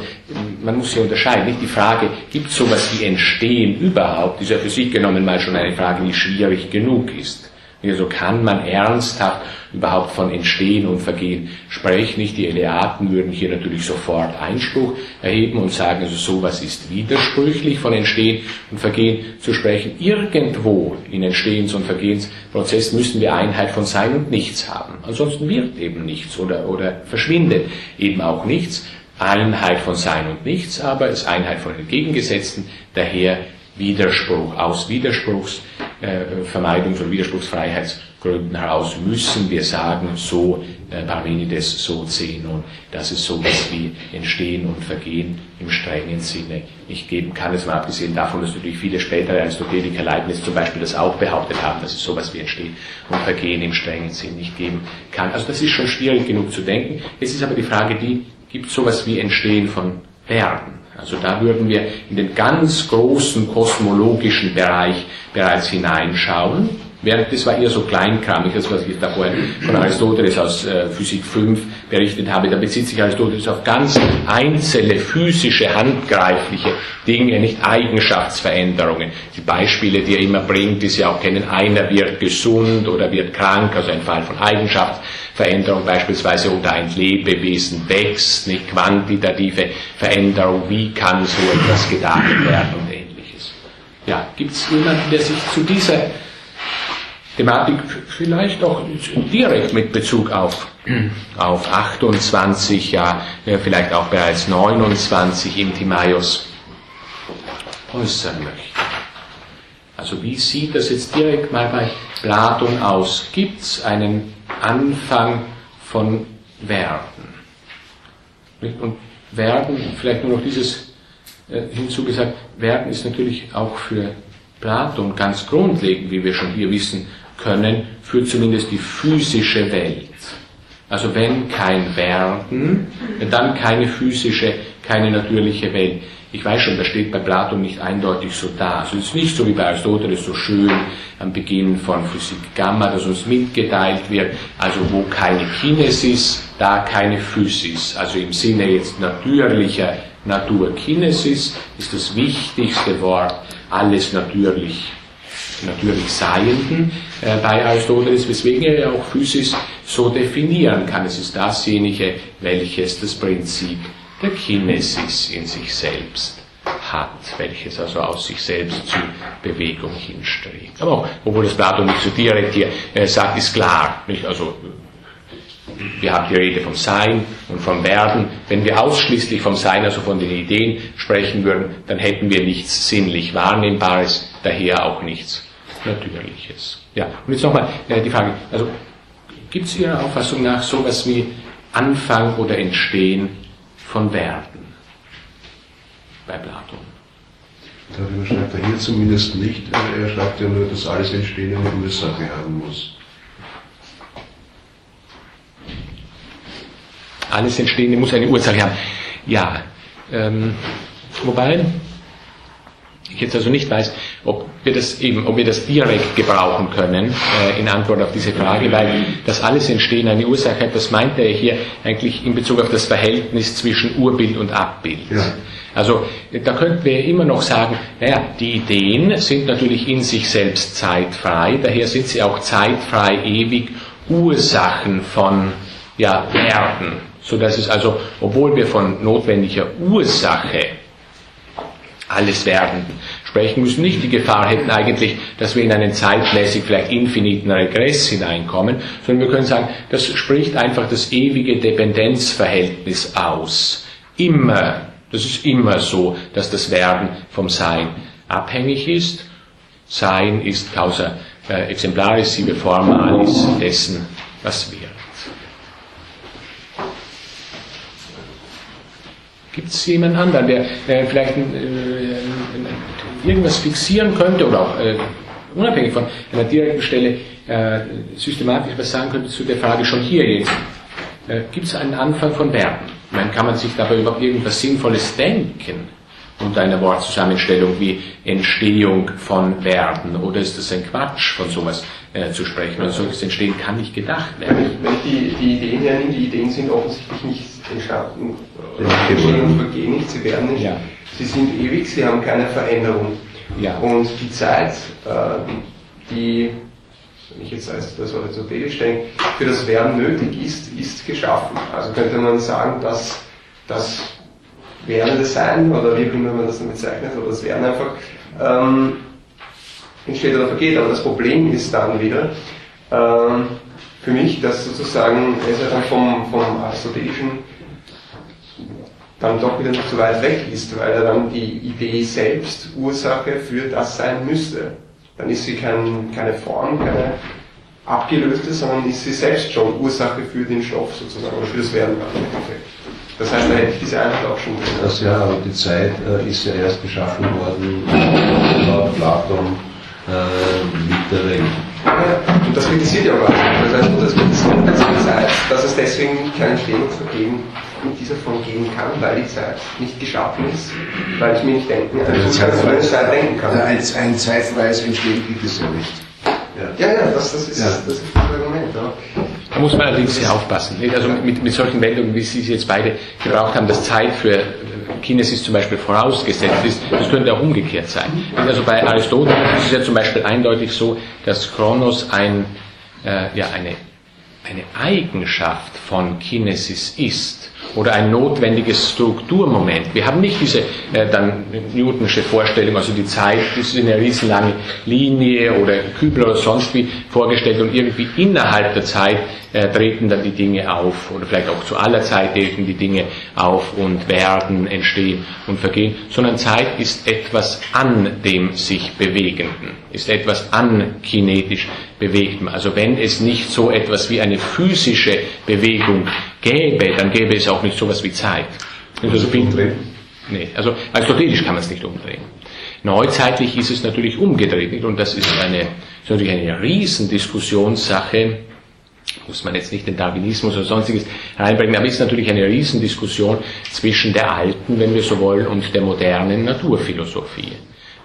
man muss hier unterscheiden, nicht die Frage, gibt es sowas wie Entstehen überhaupt, ist ja für sich genommen mal schon eine Frage, die schwierig genug ist. Also kann man ernsthaft überhaupt von Entstehen und Vergehen sprechen. Nicht die Eleaten würden hier natürlich sofort Einspruch erheben und sagen, also sowas ist widersprüchlich von Entstehen und Vergehen zu sprechen. Irgendwo in Entstehens- und Vergehensprozess müssen wir Einheit von Sein und Nichts haben. Ansonsten wird eben nichts oder, oder verschwindet eben auch nichts. Einheit von Sein und Nichts, aber ist Einheit von Entgegengesetzten, daher Widerspruch. Aus Widerspruchsvermeidungs- äh, und Widerspruchsfreiheitsgründen heraus müssen wir sagen, so äh, Parmenides, so Zenon, dass es sowas wie Entstehen und Vergehen im strengen Sinne nicht geben kann. Es mal abgesehen davon, dass natürlich viele spätere Aristoteliker Leibniz zum Beispiel das auch behauptet haben, dass es sowas wie Entstehen und Vergehen im strengen Sinn nicht geben kann. Also das ist schon schwierig genug zu denken. Es ist aber die Frage, die gibt es sowas wie Entstehen von Werden? Also da würden wir in den ganz großen kosmologischen Bereich bereits hineinschauen. Während das war eher so kleinkramig, das was ich da vorhin von Aristoteles aus äh, Physik 5 berichtet habe. Da bezieht sich Aristoteles auf ganz einzelne physische, handgreifliche Dinge, nicht Eigenschaftsveränderungen. Die Beispiele, die er immer bringt, die Sie auch kennen, einer wird gesund oder wird krank, also ein Fall von Eigenschaftsveränderung beispielsweise, oder ein Lebewesen wächst, nicht quantitative Veränderung, wie kann so etwas gedacht werden und ähnliches. Ja, gibt es jemanden, der sich zu dieser Thematik vielleicht auch direkt mit Bezug auf, auf 28, ja, vielleicht auch bereits 29 im Timaios äußern möchte. Also wie sieht das jetzt direkt mal bei Platon aus? Gibt es einen Anfang von Werden? Und Werden, vielleicht nur noch dieses äh, hinzugesagt, Werden ist natürlich auch für Platon ganz grundlegend, wie wir schon hier wissen, können für zumindest die physische Welt. Also wenn kein Werden, dann keine physische, keine natürliche Welt. Ich weiß schon, das steht bei Platon nicht eindeutig so da. Also es ist nicht so wie bei Aristoteles so schön am Beginn von Physik Gamma, dass uns mitgeteilt wird, also wo keine Kinesis, da keine Physis. Also im Sinne jetzt natürlicher Natur. Kinesis ist das wichtigste Wort, alles natürlich natürlich Seienden äh, bei Aristoteles, weswegen er ja auch Physis so definieren kann. Es ist dasjenige, welches das Prinzip der Kinesis in sich selbst hat, welches also aus sich selbst zu Bewegung hinstrebt. Aber auch, obwohl das Platon nicht so direkt hier äh, sagt, ist klar. Nicht? Also wir haben die Rede vom Sein und vom Werden. Wenn wir ausschließlich vom Sein, also von den Ideen sprechen würden, dann hätten wir nichts sinnlich Wahrnehmbares, daher auch nichts Natürliches. Ja, und jetzt nochmal äh, die Frage, also gibt es Ihrer Auffassung nach sowas wie Anfang oder Entstehen von Werden bei Platon? Darüber schreibt er hier zumindest nicht. Er schreibt ja nur, dass alles Entstehen eine Ursache haben muss. Alles Entstehende muss eine Ursache haben. Ja, ähm, wobei ich jetzt also nicht weiß, ob wir das eben, ob wir das direkt gebrauchen können äh, in Antwort auf diese Frage, weil das alles Entstehen eine Ursache hat, das meint er hier eigentlich in Bezug auf das Verhältnis zwischen Urbild und Abbild. Ja. Also da könnten wir immer noch sagen, naja, die Ideen sind natürlich in sich selbst zeitfrei, daher sind sie auch zeitfrei ewig Ursachen von ja, Werden so dass es also, obwohl wir von notwendiger Ursache alles werden sprechen müssen, nicht die Gefahr hätten eigentlich, dass wir in einen zeitmäßig vielleicht infiniten Regress hineinkommen, sondern wir können sagen, das spricht einfach das ewige Dependenzverhältnis aus. Immer, das ist immer so, dass das Werden vom Sein abhängig ist. Sein ist causa äh, exemplaris sive formalis dessen, was wird. Gibt es jemand anderen, der äh, vielleicht äh, irgendwas fixieren könnte oder auch äh, unabhängig von einer direkten Stelle äh, systematisch was sagen könnte zu der Frage schon hier jetzt? Äh, Gibt es einen Anfang von Verben? Ich meine, kann man sich dabei überhaupt irgendwas Sinnvolles denken? unter einer Wortzusammenstellung wie Entstehung von Verben oder ist das ein Quatsch, von sowas äh, zu sprechen? Oder solches Entstehen kann nicht gedacht werden. Wenn ich die, die Ideen hernehme, die Ideen sind offensichtlich nicht entstanden, entstehen und vergehen nicht, sie werden nicht. Ja. Sie sind ewig, sie haben keine Veränderung. Ja. Und die Zeit, äh, die, wenn ich jetzt als das orthopädisch denke, für das Werden nötig ist, ist geschaffen. Also könnte man sagen, dass das werdende Sein, oder wie immer man das dann bezeichnet, oder das Werden einfach, ähm, entsteht oder vergeht. Aber das Problem ist dann wieder, ähm, für mich, dass sozusagen es dann vom, vom aristotelischen dann doch wieder nicht so weit weg ist, weil er dann die Idee selbst Ursache für das sein müsste. Dann ist sie kein, keine Form, keine abgelöste, sondern ist sie selbst schon Ursache für den Stoff sozusagen oder für das Werden. Das heißt, da hätte ich diese Einheit auch schon. Das ja, aber die Zeit äh, ist ja erst geschaffen worden laut Platon äh, mit der Welt. Ja, und das kritisiert ja auch Das heißt, das kritisiert die Zeit, dass es deswegen kein Entstehungsvergehen in dieser Form geben kann, weil die Zeit nicht geschaffen ist, weil ich mir nicht denken, also eine Zeit denken kann. Ein, ein zeitfreies Entstehen gibt es ja nicht. Ja, ja, ja das, das, ist, ja. das ist das Argument. Ja. Da muss man allerdings sehr aufpassen. Also mit, mit solchen Wendungen, wie Sie sie jetzt beide gebraucht haben, dass Zeit für Kinesis zum Beispiel vorausgesetzt ist, das könnte auch umgekehrt sein. Also bei Aristoteles ist es ja zum Beispiel eindeutig so, dass Kronos ein, äh, ja, eine, eine Eigenschaft von Kinesis ist oder ein notwendiges Strukturmoment. Wir haben nicht diese äh, dann Newtonsche Vorstellung, also die Zeit ist eine riesenlange Linie oder Kübel oder sonst wie vorgestellt und irgendwie innerhalb der Zeit äh, treten dann die Dinge auf oder vielleicht auch zu aller Zeit treten die Dinge auf und werden, entstehen und vergehen, sondern Zeit ist etwas an dem sich Bewegenden, ist etwas an kinetisch Bewegtem. Also wenn es nicht so etwas wie eine physische Bewegung gäbe, dann gäbe es auch nicht so etwas wie Zeit. Also, nee, also aristotelisch kann man es nicht umdrehen. Neuzeitlich ist es natürlich umgedreht und das ist eine, ist natürlich eine Riesendiskussionssache, muss man jetzt nicht den Darwinismus oder sonstiges reinbringen, aber ist natürlich eine Riesendiskussion zwischen der alten, wenn wir so wollen, und der modernen Naturphilosophie.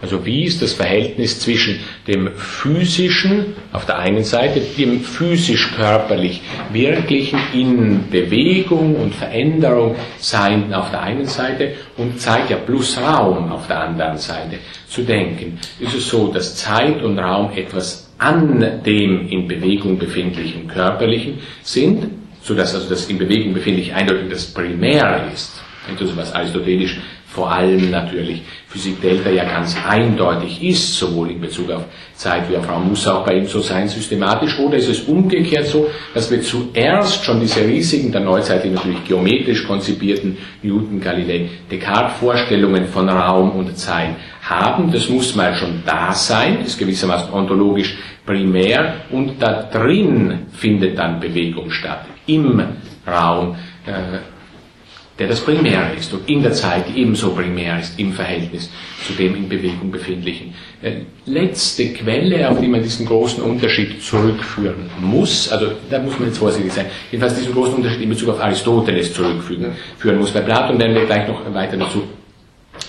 Also wie ist das Verhältnis zwischen dem physischen auf der einen Seite, dem physisch-körperlich wirklichen in Bewegung und Veränderung Seienden auf der einen Seite und Zeit ja plus Raum auf der anderen Seite zu denken? Ist es so, dass Zeit und Raum etwas an dem in Bewegung befindlichen Körperlichen sind, sodass also das in Bewegung befindliche eindeutig das Primär ist? Also was aristotelisch vor allem natürlich Physik Delta ja ganz eindeutig ist, sowohl in Bezug auf Zeit wie auf Raum, muss auch bei ihm so sein, systematisch, oder ist es umgekehrt so, dass wir zuerst schon diese riesigen, der Neuzeit natürlich geometrisch konzipierten Newton, Galilei, Descartes Vorstellungen von Raum und Zeit haben, das muss mal schon da sein, ist gewissermaßen ontologisch primär, und da drin findet dann Bewegung statt, im Raum, äh, der das Primäre ist und in der Zeit ebenso primär ist im Verhältnis zu dem in Bewegung befindlichen. Äh, letzte Quelle, auf die man diesen großen Unterschied zurückführen muss, also da muss man jetzt vorsichtig sein, jedenfalls diesen großen Unterschied in Bezug auf Aristoteles zurückführen führen muss. Bei Platon werden wir gleich noch weiter dazu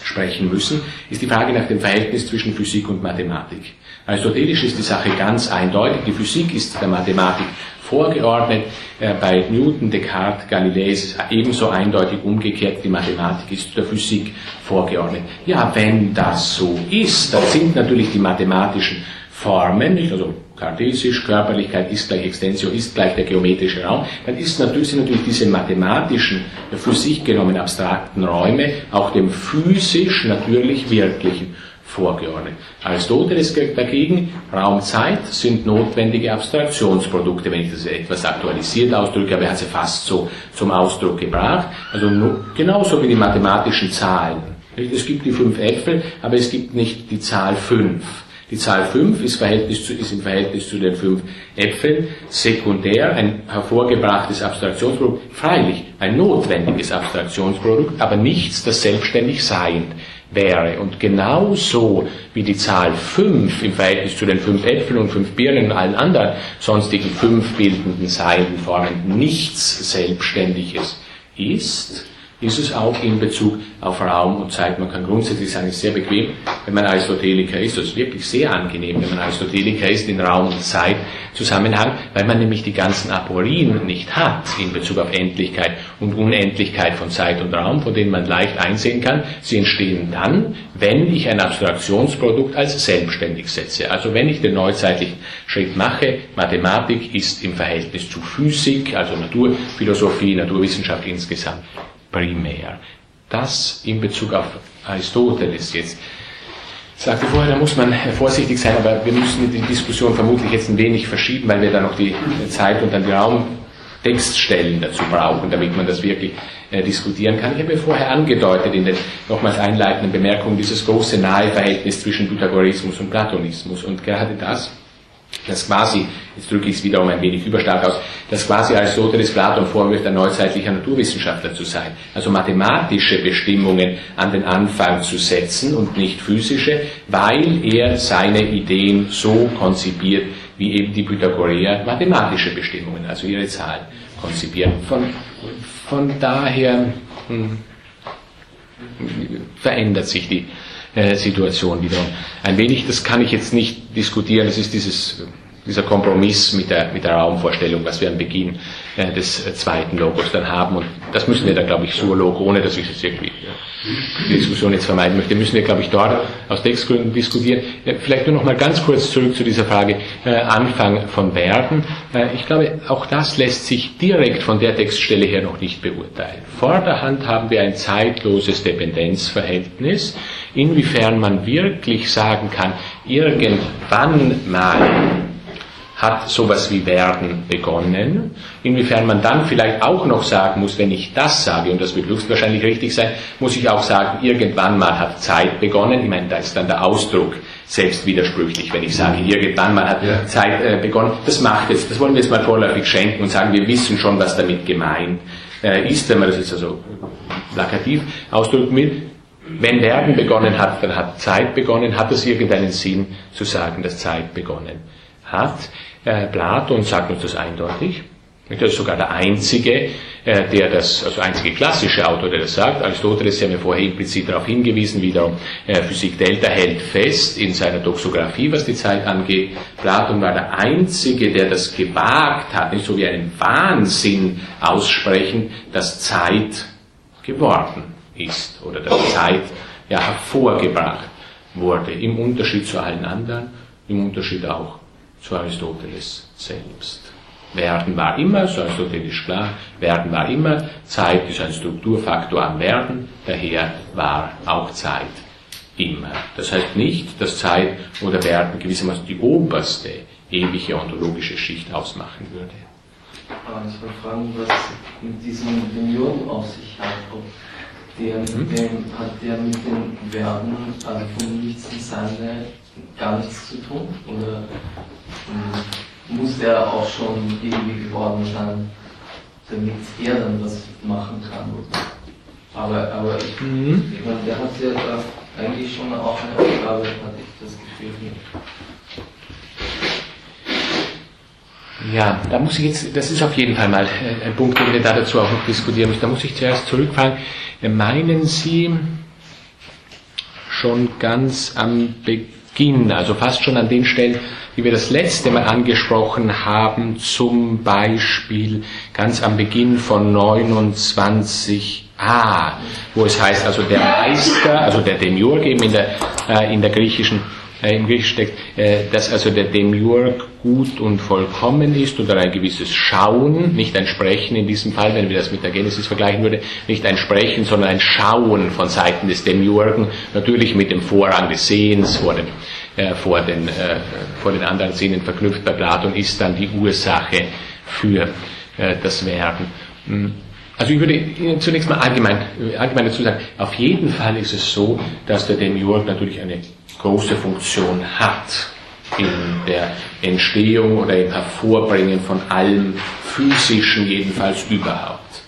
sprechen müssen, ist die Frage nach dem Verhältnis zwischen Physik und Mathematik. Aristotelisch ist die Sache ganz eindeutig. Die Physik ist der Mathematik vorgeordnet. Äh, bei Newton, Descartes, Galilei ist es ebenso eindeutig umgekehrt. Die Mathematik ist der Physik vorgeordnet. Ja, wenn das so ist, dann sind natürlich die mathematischen Formen, also kartesisch, Körperlichkeit ist gleich Extensio, ist gleich der geometrische Raum, dann ist natürlich, sind natürlich diese mathematischen, für sich genommen abstrakten Räume auch dem physisch natürlich wirklichen vorgeordnet. Aristoteles dagegen, Raum, Zeit sind notwendige Abstraktionsprodukte, wenn ich das etwas aktualisiert ausdrücke, aber er hat sie fast so zum Ausdruck gebracht. Also genauso wie die mathematischen Zahlen. Es gibt die fünf Äpfel, aber es gibt nicht die Zahl fünf. Die Zahl 5 ist, Verhältnis zu, ist im Verhältnis zu den fünf Äpfeln sekundär ein hervorgebrachtes Abstraktionsprodukt, freilich ein notwendiges Abstraktionsprodukt, aber nichts, das selbstständig seiend wäre. Und genauso wie die Zahl 5 im Verhältnis zu den fünf Äpfeln und fünf Birnen und allen anderen sonstigen fünf bildenden seienden Formen nichts Selbstständiges ist, ist es auch in Bezug auf Raum und Zeit. Man kann grundsätzlich sagen, es ist sehr bequem, wenn man Aristoteliker ist. Das ist wirklich sehr angenehm, wenn man Aristoteliker ist in Raum und Zeit Zusammenhang, weil man nämlich die ganzen Aporien nicht hat in Bezug auf Endlichkeit und Unendlichkeit von Zeit und Raum, von denen man leicht einsehen kann. Sie entstehen dann, wenn ich ein Abstraktionsprodukt als selbstständig setze. Also wenn ich den neuzeitlichen Schritt mache, Mathematik ist im Verhältnis zu Physik, also Naturphilosophie, Naturwissenschaft insgesamt primär. Das in Bezug auf Aristoteles jetzt. Ich sagte vorher, da muss man vorsichtig sein, aber wir müssen die Diskussion vermutlich jetzt ein wenig verschieben, weil wir dann noch die Zeit und dann die Raumtextstellen dazu brauchen, damit man das wirklich äh, diskutieren kann. Ich habe vorher angedeutet in den nochmals einleitenden Bemerkungen dieses große nahe Verhältnis zwischen Pythagoreismus und Platonismus und gerade das das quasi, jetzt drücke ich es wiederum ein wenig überstark aus, das quasi Aristoteles Platon vorwirft, ein neuzeitlicher Naturwissenschaftler zu sein. Also mathematische Bestimmungen an den Anfang zu setzen und nicht physische, weil er seine Ideen so konzipiert, wie eben die Pythagoreer mathematische Bestimmungen, also ihre Zahlen konzipieren. Von, von daher hm, verändert sich die äh, Situation wieder ein wenig. Das kann ich jetzt nicht diskutieren. Das ist dieses, dieser Kompromiss mit der, mit der Raumvorstellung, was wir am Beginn äh, des äh, zweiten Logos dann haben. Und das müssen wir dann, glaube ich, Surlog, ohne dass ich jetzt irgendwie die Diskussion jetzt vermeiden möchte, müssen wir, glaube ich, dort aus Textgründen diskutieren. Vielleicht nur noch mal ganz kurz zurück zu dieser Frage äh, Anfang von Verben. Äh, ich glaube, auch das lässt sich direkt von der Textstelle her noch nicht beurteilen. Vorderhand haben wir ein zeitloses Dependenzverhältnis, inwiefern man wirklich sagen kann, irgendwann mal hat sowas wie werden begonnen. Inwiefern man dann vielleicht auch noch sagen muss, wenn ich das sage, und das wird höchstwahrscheinlich richtig sein, muss ich auch sagen, irgendwann mal hat Zeit begonnen. Ich meine, da ist dann der Ausdruck selbst widersprüchlich, wenn ich sage, irgendwann mal hat ja. Zeit äh, begonnen. Das macht es, das wollen wir jetzt mal vorläufig schenken und sagen, wir wissen schon, was damit gemeint äh, ist, wenn man das jetzt also plakativ ausdrücken will. Wenn Werden begonnen hat, dann hat Zeit begonnen. Hat es irgendeinen Sinn zu sagen, dass Zeit begonnen hat? Äh, Platon sagt uns das eindeutig. Das ist sogar der einzige, äh, der das, also einzige klassische Autor, der das sagt. Aristoteles, haben ja vorher implizit darauf hingewiesen, wiederum, äh, Physik Delta hält fest in seiner Doxographie, was die Zeit angeht. Platon war der einzige, der das gewagt hat, nicht so wie einen Wahnsinn aussprechen, dass Zeit geworden ist oder dass Zeit ja hervorgebracht wurde, im Unterschied zu allen anderen, im Unterschied auch zu Aristoteles selbst. Werden war immer, so aristotelisch klar, Werden war immer, Zeit ist ein Strukturfaktor am Werden, daher war auch Zeit immer. Das heißt nicht, dass Zeit oder Werden gewissermaßen die oberste ewige ontologische Schicht ausmachen würde. Aber ich wollte fragen, was mit diesem Demiurgen auf sich hat. Ob der, mhm. dem, hat der mit den Verben, also von nichts und Seine, gar nichts zu tun? Oder ähm, muss der auch schon irgendwie geworden sein, damit er dann was machen kann? Aber, aber ich, mhm. ich meine, der hat ja da eigentlich schon auch eine Aufgabe, hatte ich das Gefühl. Ja, da muss ich jetzt, das ist auf jeden Fall mal äh, ein Punkt, den wir da dazu auch noch diskutieren müssen. Da muss ich zuerst zurückfragen. Meinen Sie schon ganz am Beginn, also fast schon an den Stellen, die wir das letzte Mal angesprochen haben, zum Beispiel ganz am Beginn von 29a, wo es heißt, also der Meister, also der Demiurg eben in der, äh, in der griechischen äh, im Griech steckt, äh, dass also der Demiurg gut und vollkommen ist oder ein gewisses Schauen, nicht ein Sprechen in diesem Fall, wenn wir das mit der Genesis vergleichen würden, nicht ein Sprechen, sondern ein Schauen von Seiten des Demiurgen, natürlich mit dem Vorrang des Sehens vor, dem, äh, vor, den, äh, vor den anderen Sinnen verknüpft bei Platon, ist dann die Ursache für äh, das Werden. Hm. Also ich würde Ihnen zunächst mal allgemein, allgemein dazu sagen, auf jeden Fall ist es so, dass der Demiurg natürlich eine große Funktion hat in der Entstehung oder im Hervorbringen von allem Physischen, jedenfalls überhaupt.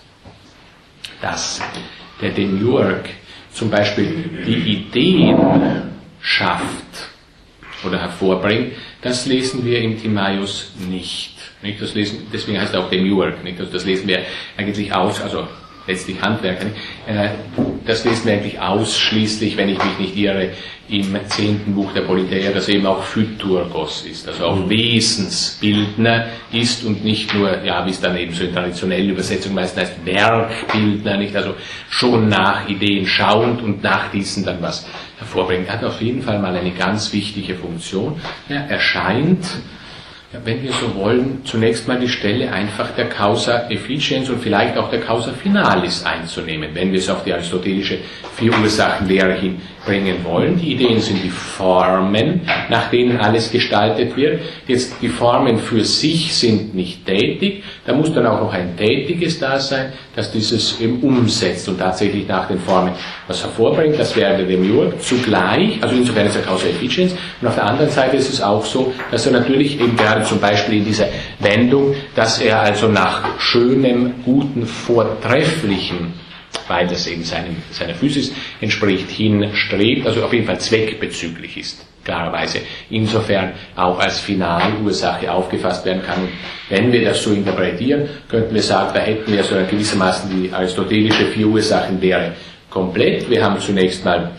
Dass der Demiurg zum Beispiel die Ideen schafft oder hervorbringt, das lesen wir im Timaeus nicht. Das lesen, deswegen heißt er auch Demiurg. Das lesen wir eigentlich aus, also letztlich Handwerker. Äh, das lesen wir eigentlich ausschließlich, wenn ich mich nicht irre, im zehnten Buch der Politeia, das eben auch Phyturgos ist, also auch mhm. Wesensbildner ist und nicht nur, ja, wie es dann eben so in traditionellen Übersetzungen meistens heißt, Werkbildner, nicht, also schon nach Ideen schauend und nach diesen dann was hervorbringt. Hat auf jeden Fall mal eine ganz wichtige Funktion. Er erscheint wenn wir so wollen, zunächst mal die Stelle einfach der Causa efficiens und vielleicht auch der Causa finalis einzunehmen, wenn wir es auf die aristotelische Vier-Ursachen-Lehre hinbringen wollen. Die Ideen sind die Formen, nach denen alles gestaltet wird. Jetzt die Formen für sich sind nicht tätig, da muss dann auch noch ein tätiges da sein, das dieses eben umsetzt und tatsächlich nach den Formen was hervorbringt. Das wäre der Demiurg zugleich, also insofern ist er Causa efficiens. Und auf der anderen Seite ist es auch so, dass er natürlich eben gerade zum Beispiel in dieser Wendung, dass er also nach schönem, guten, vortrefflichen weil das eben seinem, seiner Physis entspricht, hinstrebt, also auf jeden Fall zweckbezüglich ist, klarerweise. Insofern auch als Finalursache aufgefasst werden kann. wenn wir das so interpretieren, könnten wir sagen, da hätten wir so gewissermaßen die aristotelische Vier-Ursachen-Lehre komplett. Wir haben zunächst mal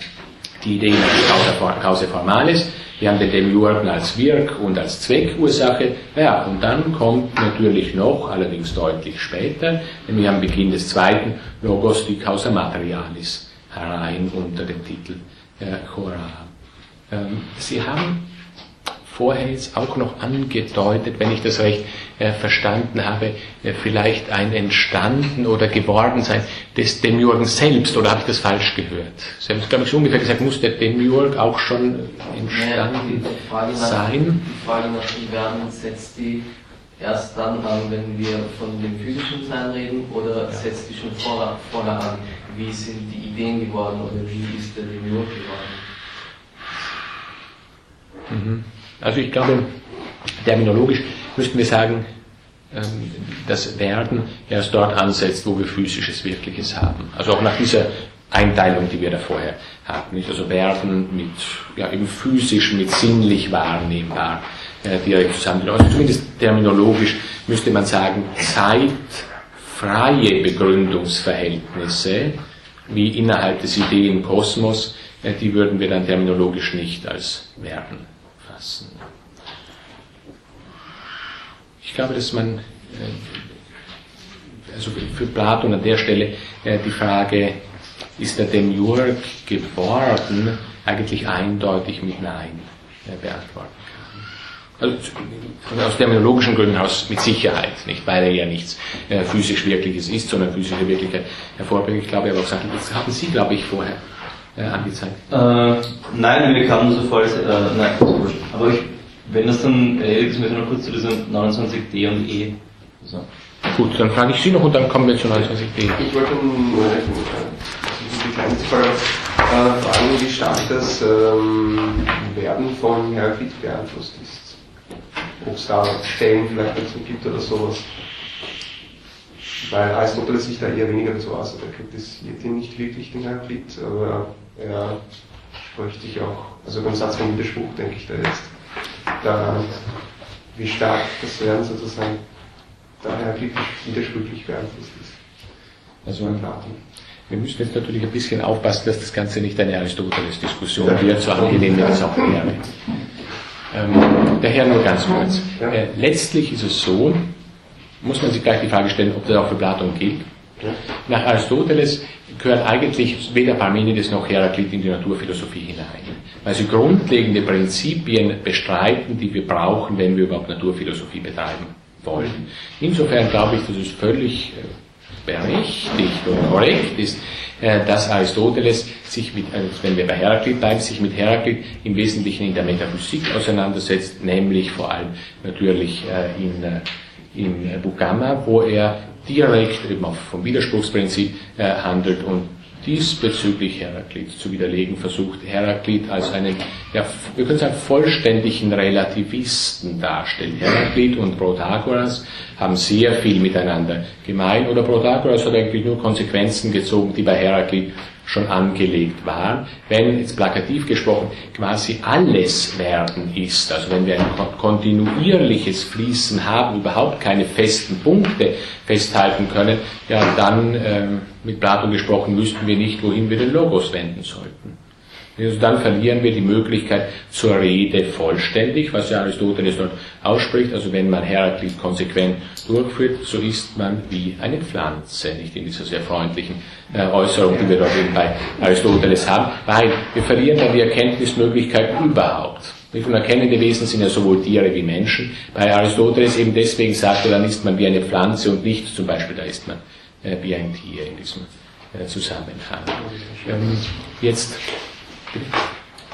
die Idee nach Causa Formalis, wir haben den Demiurgen als Wirk- und als Zweckursache. Ja, und dann kommt natürlich noch, allerdings deutlich später, nämlich am Beginn des zweiten Logos, die Causa Materialis herein unter dem Titel äh, Chora. Ähm, Sie haben vorher jetzt auch noch angedeutet, wenn ich das recht äh, verstanden habe, äh, vielleicht ein Entstanden oder Gewordensein des Demiurgen selbst, oder habe ich das falsch gehört? Sie haben es, glaube ich, so ungefähr gesagt, muss der Demiurg auch schon entstanden ja, die Frage nach, sein? Die Frage nach dem Werden setzt die erst dann an, wenn wir von dem physischen Sein reden, oder ja. setzt die schon vorher, vorher an? Wie sind die Ideen geworden oder wie ist der Demiurg geworden? Mhm. Also ich glaube, terminologisch müssten wir sagen, ähm, das Werden erst dort ansetzt, wo wir physisches Wirkliches haben. Also auch nach dieser Einteilung, die wir da vorher hatten. Also Werden mit, ja, eben physisch, mit sinnlich wahrnehmbar direkt zusammen. Also zumindest terminologisch müsste man sagen, zeitfreie Begründungsverhältnisse, wie innerhalb des Ideenkosmos, die würden wir dann terminologisch nicht als Werden fassen. Ich glaube, dass man also für Platon an der Stelle die Frage, ist der Demiurg geworden, eigentlich eindeutig mit Nein beantworten kann. Also aus terminologischen Gründen aus mit Sicherheit, nicht, weil er ja nichts äh, physisch Wirkliches ist, sondern physische Wirklichkeit hervorbringt. Ich glaube, aber auch das haben Sie, glaube ich, vorher äh, angezeigt. Äh, nein, mir kam so voll, äh, nein, aber ich, wenn das dann erledigt ist, möchte ich noch kurz zu diesem 29D und E. So. Gut, dann frage ich Sie noch und dann kommen wir zu 29D. Ich wollte nur die kleinste Frage äh, fragen, wie stark das ähm, Werden von Heraklit beeinflusst ist. Ob es da Stellen vielleicht dazu gibt oder sowas. Weil Aristoteles sich da eher weniger dazu aus, er kritisiert ihn nicht wirklich, den Heraklit, aber er spricht sich auch, also beim Satz von Widerspruch denke ich da jetzt, da, wie stark das Werden sozusagen da Heraklit widersprüchlich beeinflusst ist. Also beim Platon. Wir müssen jetzt natürlich ein bisschen aufpassen, dass das Ganze nicht eine Aristoteles-Diskussion wird, so angenehm wie das auch wäre. Ähm, daher nur ganz kurz. Äh, letztlich ist es so, muss man sich gleich die Frage stellen, ob das auch für Platon gilt. Nach Aristoteles gehört eigentlich weder Parmenides noch Heraklit in die Naturphilosophie hinein, weil sie grundlegende Prinzipien bestreiten, die wir brauchen, wenn wir überhaupt Naturphilosophie betreiben wollen. Insofern glaube ich, dass es völlig äh, berechtigt und korrekt ist, äh, dass Aristoteles sich mit, also wenn wir bei Heraklit bleiben, sich mit Heraklit im Wesentlichen in der Metaphysik auseinandersetzt, nämlich vor allem natürlich äh, in, in Bugama, wo er direkt eben auch vom Widerspruchsprinzip handelt und diesbezüglich Heraklit zu widerlegen versucht, Heraklit als einen, ja, wir können sagen, vollständigen Relativisten darstellt. Heraklit und Protagoras haben sehr viel miteinander gemein oder Protagoras hat eigentlich nur Konsequenzen gezogen, die bei Heraklit schon angelegt waren. Wenn, jetzt plakativ gesprochen, quasi alles werden ist, also wenn wir ein kontinuierliches Fließen haben, überhaupt keine festen Punkte festhalten können, ja, dann, ähm, mit Plato gesprochen, wüssten wir nicht, wohin wir den Logos wenden sollten. Also dann verlieren wir die Möglichkeit zur Rede vollständig, was ja Aristoteles dort ausspricht. Also wenn man Heraklit konsequent durchführt, so ist man wie eine Pflanze, nicht in dieser sehr freundlichen äh, Äußerung, die wir dort eben bei Aristoteles haben, weil wir verlieren dann die Erkenntnismöglichkeit überhaupt. Und erkennende Wesen sind ja sowohl Tiere wie Menschen. Bei Aristoteles eben deswegen sagt er, dann ist man wie eine Pflanze und nicht zum Beispiel, da ist man äh, wie ein Tier in diesem äh, Zusammenhang. Ähm, jetzt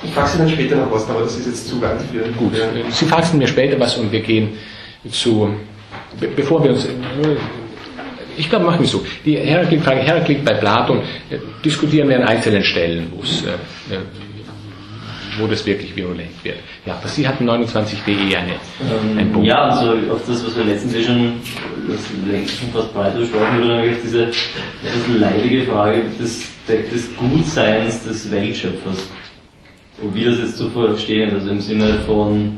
ich frage Sie dann später noch was, aber das ist jetzt zu weit für. Gut, Sie fragen mir später was und wir gehen zu, bevor wir uns, ich glaube, machen wir so. Die Heraklit-Frage, Heraklit bei Platon, äh, diskutieren wir an einzelnen Stellen, wo es, äh, äh, wo das wirklich virulent wird. Ja, aber Sie hatten 29.de eine, ähm, ein Punkt. Ja, also auf das, was wir letztens eh schon, das längst schon fast breit besprochen nämlich diese etwas leidige Frage des, des Gutseins des Weltschöpfers. Und wie das jetzt zu verstehen, also im Sinne von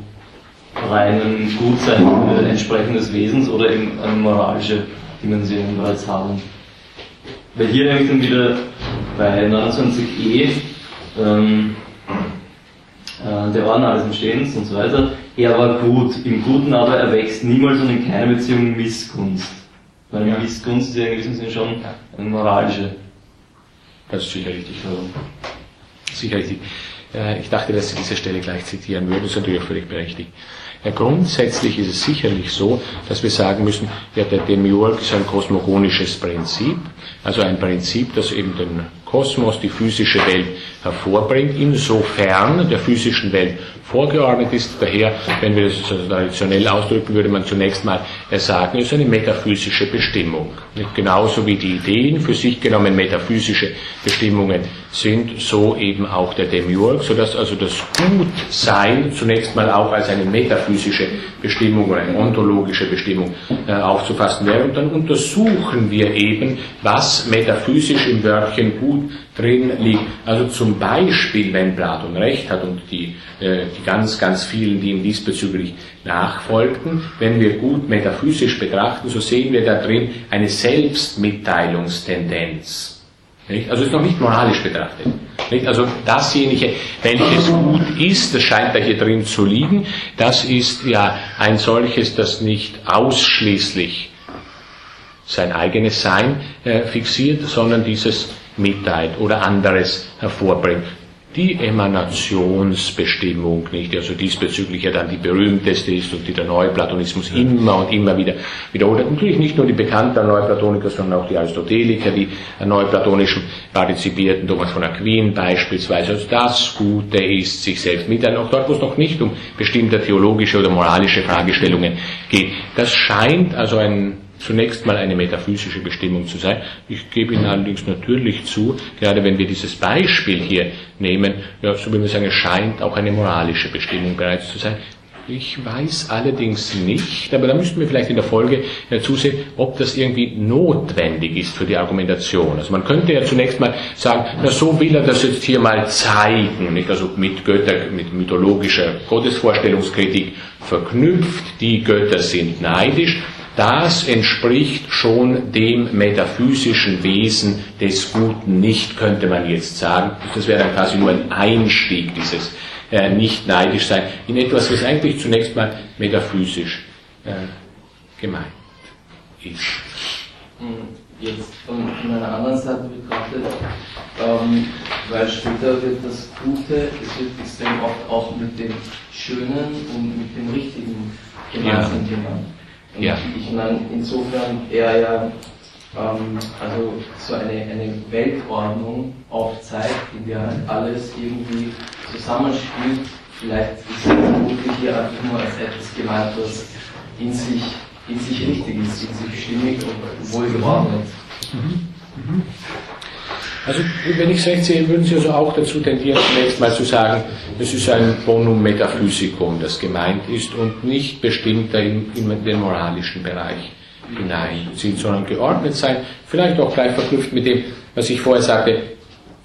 reinem Gutsein äh, entsprechendes Wesens oder eben eine moralische Dimension bereits haben. Weil hier nämlich dann wieder bei 29e ähm, äh, der Ordner des Entstehens und so weiter. Er war gut, im Guten aber erwächst niemals und in keiner Beziehung Missgunst. Weil ja. Missgunst ist ja in diesem Sinne schon eine moralische. Das ist sicher richtig. Sicher richtig. Äh, ich dachte, dass Sie diese Stelle gleich zitieren würden, ist natürlich völlig berechtigt. Ja, grundsätzlich ist es sicherlich so, dass wir sagen müssen, ja, der Demiurg ist ein kosmogonisches Prinzip, also ein Prinzip, das eben den Kosmos, die physische Welt hervorbringt, insofern der physischen Welt vorgeordnet ist. Daher, wenn wir das traditionell ausdrücken, würde man zunächst mal sagen, es ist eine metaphysische Bestimmung. Genauso wie die Ideen für sich genommen metaphysische Bestimmungen sind, so eben auch der Demiurg, sodass also das Gutsein zunächst mal auch als eine metaphysische Bestimmung oder eine ontologische Bestimmung äh, aufzufassen wäre. Und dann untersuchen wir eben, was metaphysisch im Wörtchen gut gut drin liegt. Also zum Beispiel, wenn Platon recht hat und die, äh, die ganz, ganz vielen, die ihm diesbezüglich nachfolgten, wenn wir gut metaphysisch betrachten, so sehen wir da drin eine Selbstmitteilungstendenz. Nicht? Also ist noch nicht moralisch betrachtet. Also dasjenige, welches gut ist, das scheint da hier drin zu liegen, das ist ja ein solches, das nicht ausschließlich sein eigenes Sein äh, fixiert, sondern dieses mitteilt oder anderes hervorbringt die Emanationsbestimmung, nicht? Also diesbezüglich ja dann die berühmteste ist und die der Neuplatonismus immer und immer wieder wiederholt. Natürlich nicht nur die bekannten Neuplatoniker, sondern auch die Aristoteliker, die neuplatonischen partizipierten, Thomas von Aquin beispielsweise. Also das Gute ist sich selbst mitteilen, auch dort, wo es noch nicht um bestimmte theologische oder moralische Fragestellungen geht. Das scheint also ein zunächst mal eine metaphysische Bestimmung zu sein. Ich gebe Ihnen allerdings natürlich zu, gerade wenn wir dieses Beispiel hier nehmen, ja, so wie wir sagen, es scheint auch eine moralische Bestimmung bereits zu sein. Ich weiß allerdings nicht, aber da müssten wir vielleicht in der Folge ja zusehen, ob das irgendwie notwendig ist für die Argumentation. Also man könnte ja zunächst mal sagen, na so will er das jetzt hier mal zeigen, nicht? also mit Götter, mit mythologischer Gottesvorstellungskritik verknüpft, die Götter sind neidisch, das entspricht schon dem metaphysischen Wesen des Guten nicht, könnte man jetzt sagen. Das wäre dann quasi nur ein Einstieg, dieses äh, nicht neidisch sein, in etwas, was eigentlich zunächst mal metaphysisch äh, gemeint ist. Hm, jetzt von, von einer anderen Seite betrachtet, ähm, weil später wird das Gute, es wird extrem oft auch mit dem Schönen und mit dem Richtigen gemeinsam ja. Ja. ich meine, insofern er ja ähm, also so eine, eine Weltordnung aufzeigt, in der halt alles irgendwie zusammenspielt. Vielleicht ist es vermutlich hier einfach nur als etwas gemeint, was in sich, in sich richtig ist, in sich stimmig und wohlgeordnet. Mhm. Mhm. Also, wenn ich es recht sehe, würden Sie also auch dazu tendieren, zunächst mal zu sagen, es ist ein Bonum Metaphysicum, das gemeint ist und nicht bestimmter in, in den moralischen Bereich hineinzieht, sondern geordnet sein, vielleicht auch gleich verknüpft mit dem, was ich vorher sagte,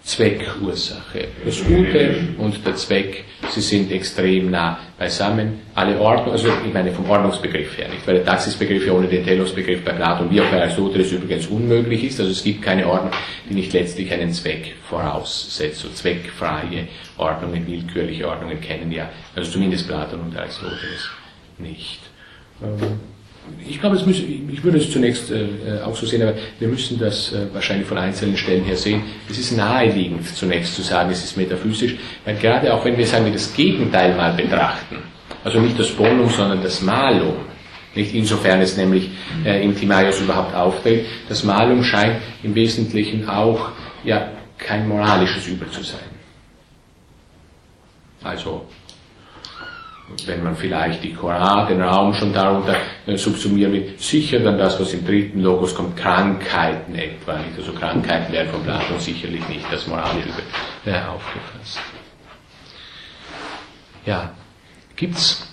Zweckursache. Das Gute und der Zweck, sie sind extrem nah beisammen. Alle Ordnung, also ich meine vom Ordnungsbegriff her nicht, weil der Taxisbegriff ja ohne den Telos-Begriff bei Platon wie auch bei Aristoteles übrigens unmöglich ist. Also es gibt keine Ordnung, die nicht letztlich einen Zweck voraussetzt. So zweckfreie Ordnungen, willkürliche Ordnungen kennen ja, also zumindest Platon und Aristoteles nicht. Ich glaube, es müssen, ich würde es zunächst äh, auch so sehen, aber wir müssen das äh, wahrscheinlich von einzelnen Stellen her sehen. Es ist naheliegend zunächst zu sagen, es ist metaphysisch, weil gerade auch wenn wir sagen, wir das Gegenteil mal betrachten, also nicht das Bonum, sondern das Malum, nicht insofern es nämlich äh, im Timaios überhaupt auftritt, das Malum scheint im Wesentlichen auch ja kein moralisches Übel zu sein. Also wenn man vielleicht die Koran, den Raum schon darunter äh, subsumieren will, sicher dann das, was im dritten Logos kommt, Krankheiten etwa. Nicht? Also Krankheiten werden von Platon sicherlich nicht als moralische äh, aufgefasst. Ja, gibt's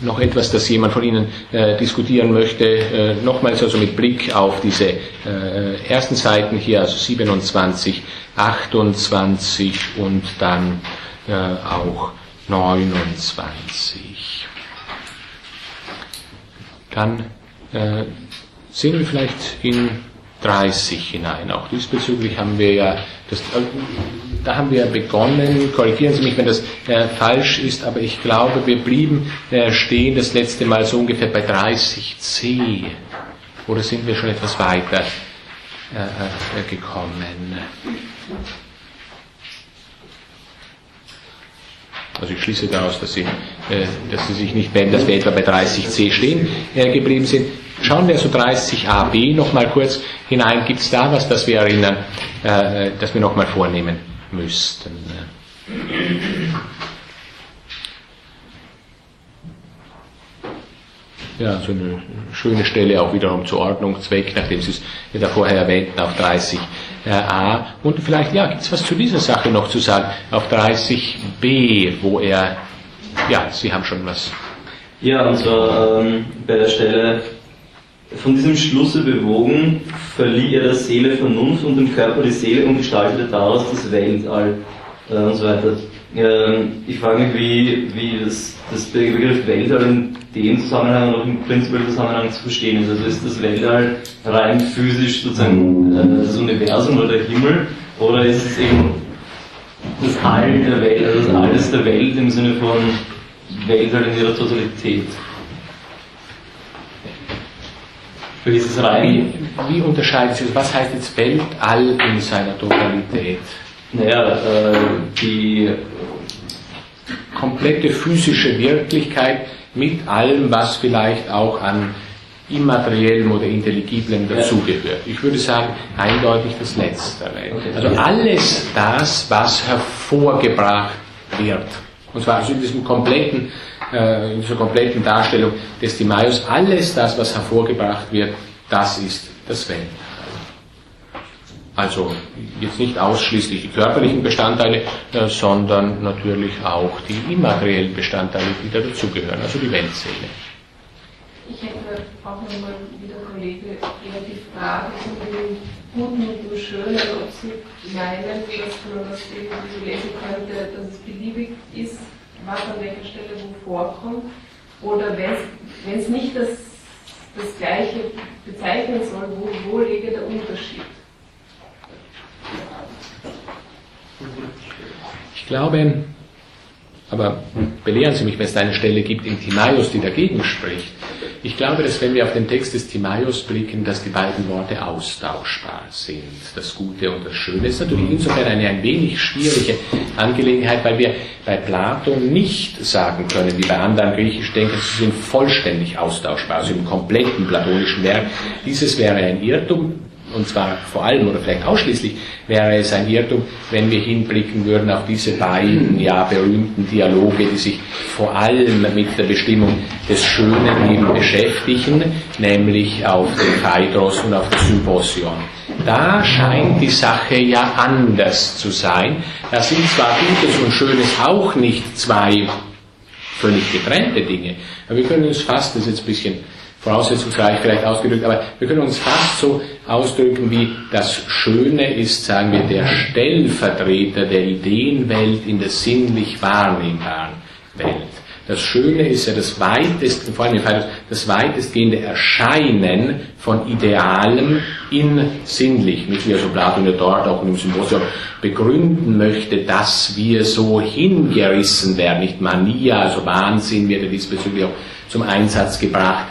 noch etwas, das jemand von Ihnen äh, diskutieren möchte? Äh, nochmals also mit Blick auf diese äh, ersten Seiten hier, also 27, 28 und dann äh, auch 29. Dann äh, sehen wir vielleicht in 30 hinein. Auch diesbezüglich haben wir ja, das, äh, da haben wir begonnen, korrigieren Sie mich, wenn das äh, falsch ist, aber ich glaube, wir blieben äh, stehen das letzte Mal so ungefähr bei 30c. Oder sind wir schon etwas weiter äh, äh, gekommen? Also ich schließe daraus, dass Sie, äh, dass Sie sich nicht, wenn dass wir etwa bei 30c stehen äh, geblieben sind. Schauen wir so 30ab nochmal kurz hinein. Gibt es da was, das wir erinnern, äh, das wir nochmal vornehmen müssten? Ja, so eine schöne Stelle auch wiederum zur Ordnung, Zweck, nachdem Sie es ja da vorher erwähnten, auf 30 äh, A. Und vielleicht, ja, gibt es was zu dieser Sache noch zu sagen, auf 30b, wo er, ja, Sie haben schon was. Ja, und zwar ähm, bei der Stelle von diesem Schlusse bewogen, verlieh er der Seele Vernunft und dem Körper die Seele und gestaltete daraus das Weltall äh, und so weiter. Ähm, ich frage mich, wie, wie das, das Begriff Weltall in dem Zusammenhang und auch im prinzipiellen Zusammenhang zu verstehen ist. Also ist das Weltall rein physisch sozusagen äh, das Universum oder der Himmel oder ist es eben das All der Welt, also das Alles der Welt im Sinne von Weltall in ihrer Totalität? Wie, ist es rein? Wie, wie unterscheidet sich das? Was heißt jetzt Weltall in seiner Totalität? Naja, äh, die komplette physische Wirklichkeit mit allem, was vielleicht auch an immateriellem oder intelligiblem dazugehört. Ich würde sagen, eindeutig das Letztere. Also alles das, was hervorgebracht wird. Und zwar also in diesem kompletten, äh, in dieser kompletten Darstellung des Timaeus, alles das, was hervorgebracht wird, das ist das Weltall. Also jetzt nicht ausschließlich die körperlichen Bestandteile, äh, sondern natürlich auch die immateriellen Bestandteile, die da dazugehören, also die Weltseele. Ich hätte auch nochmal wie der Kollege eher die Frage zu dem Guten und dem Schönen, ob Sie meinen, dass man das irgendwie so lesen könnte, dass es beliebig ist, was an welcher Stelle wo vorkommt, oder wenn es nicht das, das Gleiche bezeichnen soll, wo, wo lege der Unterschied? Ich glaube, aber belehren Sie mich, wenn es da eine Stelle gibt in Timaios, die dagegen spricht. Ich glaube, dass wenn wir auf den Text des Timaios blicken, dass die beiden Worte austauschbar sind. Das Gute und das Schöne. Ist natürlich insofern eine ein wenig schwierige Angelegenheit, weil wir bei Platon nicht sagen können, wie bei anderen griechischen Denkern, sie sind vollständig austauschbar, also im kompletten platonischen Werk. Dieses wäre ein Irrtum, und zwar vor allem oder vielleicht ausschließlich wäre es ein Irrtum, wenn wir hinblicken würden auf diese beiden ja berühmten Dialoge, die sich vor allem mit der Bestimmung des Schönen eben beschäftigen, nämlich auf den Phaedros und auf das Symposion. Da scheint die Sache ja anders zu sein. Da sind zwar Gutes und Schönes auch nicht zwei völlig getrennte Dinge, aber wir können uns fast, das jetzt ein bisschen voraussetzungsreich vielleicht ausgedrückt, aber wir können uns fast so ausdrücken wie das Schöne ist, sagen wir, der Stellvertreter der Ideenwelt in der sinnlich wahrnehmbaren Welt. Das Schöne ist ja das weitest, vor allem das weitestgehende Erscheinen von Idealem in sinnlich, nicht wie also Platon ja dort auch im Symposium begründen möchte, dass wir so hingerissen werden, nicht Mania, also Wahnsinn wird ja diesbezüglich auch zum Einsatz gebracht,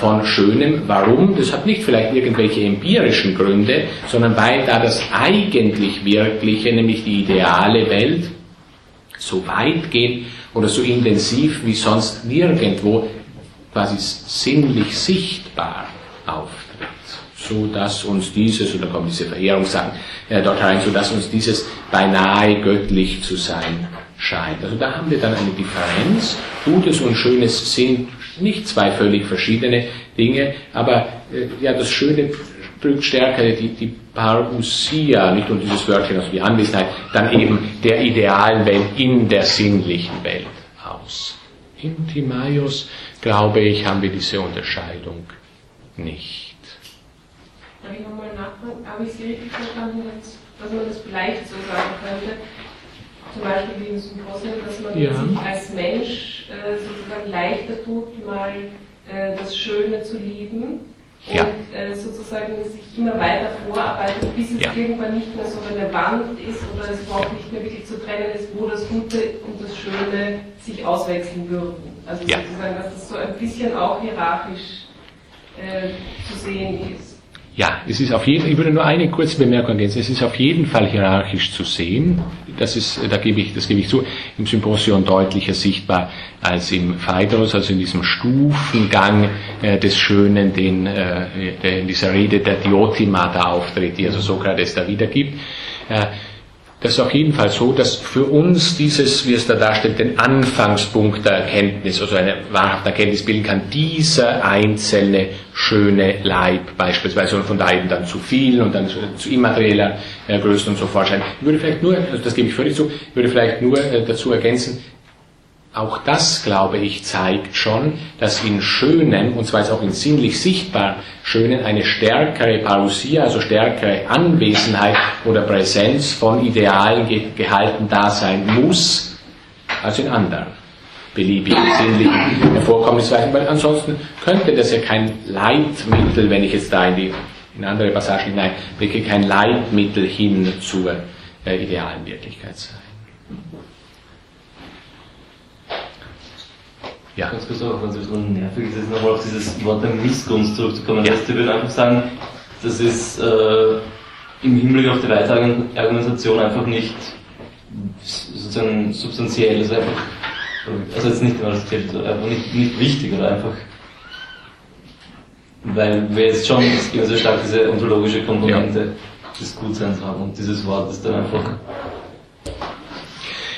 von Schönem. Warum? Das hat nicht vielleicht irgendwelche empirischen Gründe, sondern weil da das eigentlich Wirkliche, nämlich die ideale Welt, so weit geht oder so intensiv wie sonst nirgendwo quasi sinnlich sichtbar auftritt. So dass uns dieses, und da kommen diese Verehrungssachen äh, dort rein, so dass uns dieses beinahe göttlich zu sein scheint. Also da haben wir dann eine Differenz. Gutes und Schönes sind nicht zwei völlig verschiedene Dinge, aber äh, ja, das Schöne drückt stärker die, die Parousia, nicht nur dieses Wörtchen, also die Anwesenheit, dann eben der idealen Welt in der sinnlichen Welt aus. In Timaios, glaube ich, haben wir diese Unterscheidung nicht. Darf ich nochmal nachfragen? Habe ich Sie richtig verstanden, dass, dass man das vielleicht so sagen könnte? Zum Beispiel wie in Symposien, dass man ja. sich als Mensch äh, sozusagen leichter tut, mal äh, das Schöne zu lieben ja. und äh, sozusagen sich immer weiter vorarbeitet, bis es ja. irgendwann nicht mehr so relevant ist oder es überhaupt nicht mehr wirklich zu trennen ist, wo das Gute und das Schöne sich auswechseln würden. Also sozusagen, dass das so ein bisschen auch hierarchisch äh, zu sehen ist. Ja, es ist auf jeden, ich würde nur eine kurze Bemerkung ergänzen. Es ist auf jeden Fall hierarchisch zu sehen. Das ist, da gebe ich, das gebe ich zu, im Symposion deutlicher sichtbar als im Phaedros, also in diesem Stufengang äh, des Schönen, den, äh, der in dieser Rede der Diotima da auftritt, die also Sokrates da wiedergibt. Äh, das ist auf jeden Fall so, dass für uns dieses, wie es da darstellt, den Anfangspunkt der Erkenntnis, also eine wahrhafte Erkenntnis bilden kann, dieser einzelne schöne Leib beispielsweise und von da eben dann zu viel und dann zu, immaterieller äh, Größe und so vorscheinen. Ich würde vielleicht nur, also das gebe ich völlig zu, ich würde vielleicht nur äh, dazu ergänzen, auch das, glaube ich, zeigt schon, dass in Schönen, und zwar jetzt auch in sinnlich sichtbar Schönen, eine stärkere Parousia, also stärkere Anwesenheit oder Präsenz von Idealen gehalten da sein muss, als in anderen beliebigen sinnlichen Hervorkommensweisen, weil ansonsten könnte das ja kein Leitmittel, wenn ich jetzt da in die in andere Passagen hineinblicke, kein Leitmittel hin zur äh, idealen Wirklichkeit sein. Ja. Ganz kurz auch, wenn es ein bisschen nervig ist, nochmal auf dieses Wort der Missgunst zurückzukommen. Ja. ich würde einfach sagen, das ist äh, im Hinblick auf die weitere Argumentation einfach nicht sozusagen substanziell, also einfach, also jetzt nicht immer das zählt, einfach nicht, nicht wichtig oder einfach, weil wir jetzt schon immer sehr stark diese ontologische Komponente ja. des Gutseins haben und dieses Wort ist dann einfach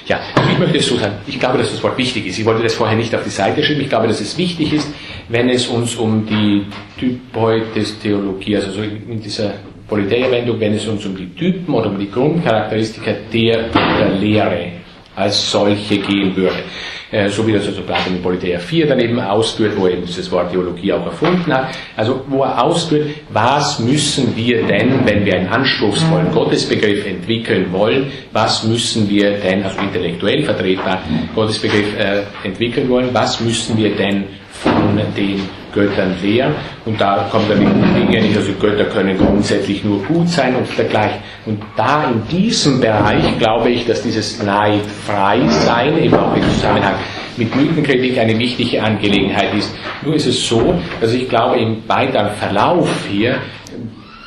ja, ich möchte es so sagen, ich glaube, dass das Wort wichtig ist. Ich wollte das vorher nicht auf die Seite schreiben. Ich glaube, dass es wichtig ist, wenn es uns um die Typoides-Theologie, also so in dieser Politeia-Wendung, wenn es uns um die Typen oder um die Grundcharakteristika der, der Lehre als solche gehen würde. Äh, so wie das also Platon in Politeia 4 daneben ausführt, wo er eben dieses Wort Theologie auch erfunden hat. Also wo er ausführt, was müssen wir denn, wenn wir einen anspruchsvollen Gottesbegriff entwickeln wollen, was müssen wir denn, also intellektuell vertretbar Gottesbegriff äh, entwickeln wollen, was müssen wir denn von den Göttern lehren. Und da kommt dann die nicht, also Götter können grundsätzlich nur gut sein und dergleichen. Und da in diesem Bereich glaube ich, dass dieses neidfrei sein, eben auch im Zusammenhang mit Mythenkritik eine wichtige Angelegenheit ist. Nur ist es so, dass ich glaube, im weiteren Verlauf hier,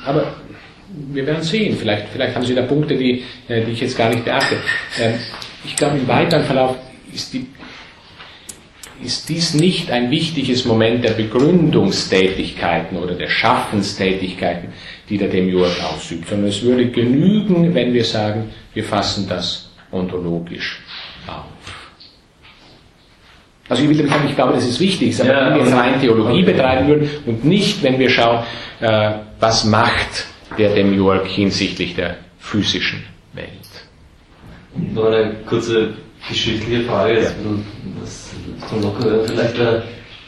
aber wir werden sehen, vielleicht, vielleicht haben Sie da Punkte, die, äh, die ich jetzt gar nicht beachte. Ähm, ich glaube, im weiteren Verlauf ist die ist dies nicht ein wichtiges Moment der Begründungstätigkeiten oder der Schaffenstätigkeiten, die der Demiurg ausübt, sondern es würde genügen, wenn wir sagen, wir fassen das ontologisch auf. Also ich will sagen, ich glaube, das ist wichtig, aber ja, wenn wir rein Theologie betreiben würden und nicht, wenn wir schauen, äh, was macht der Demiurg hinsichtlich der physischen Welt. Noch eine kurze geschichtliche Frage, ja. das zum Locker vielleicht. Äh,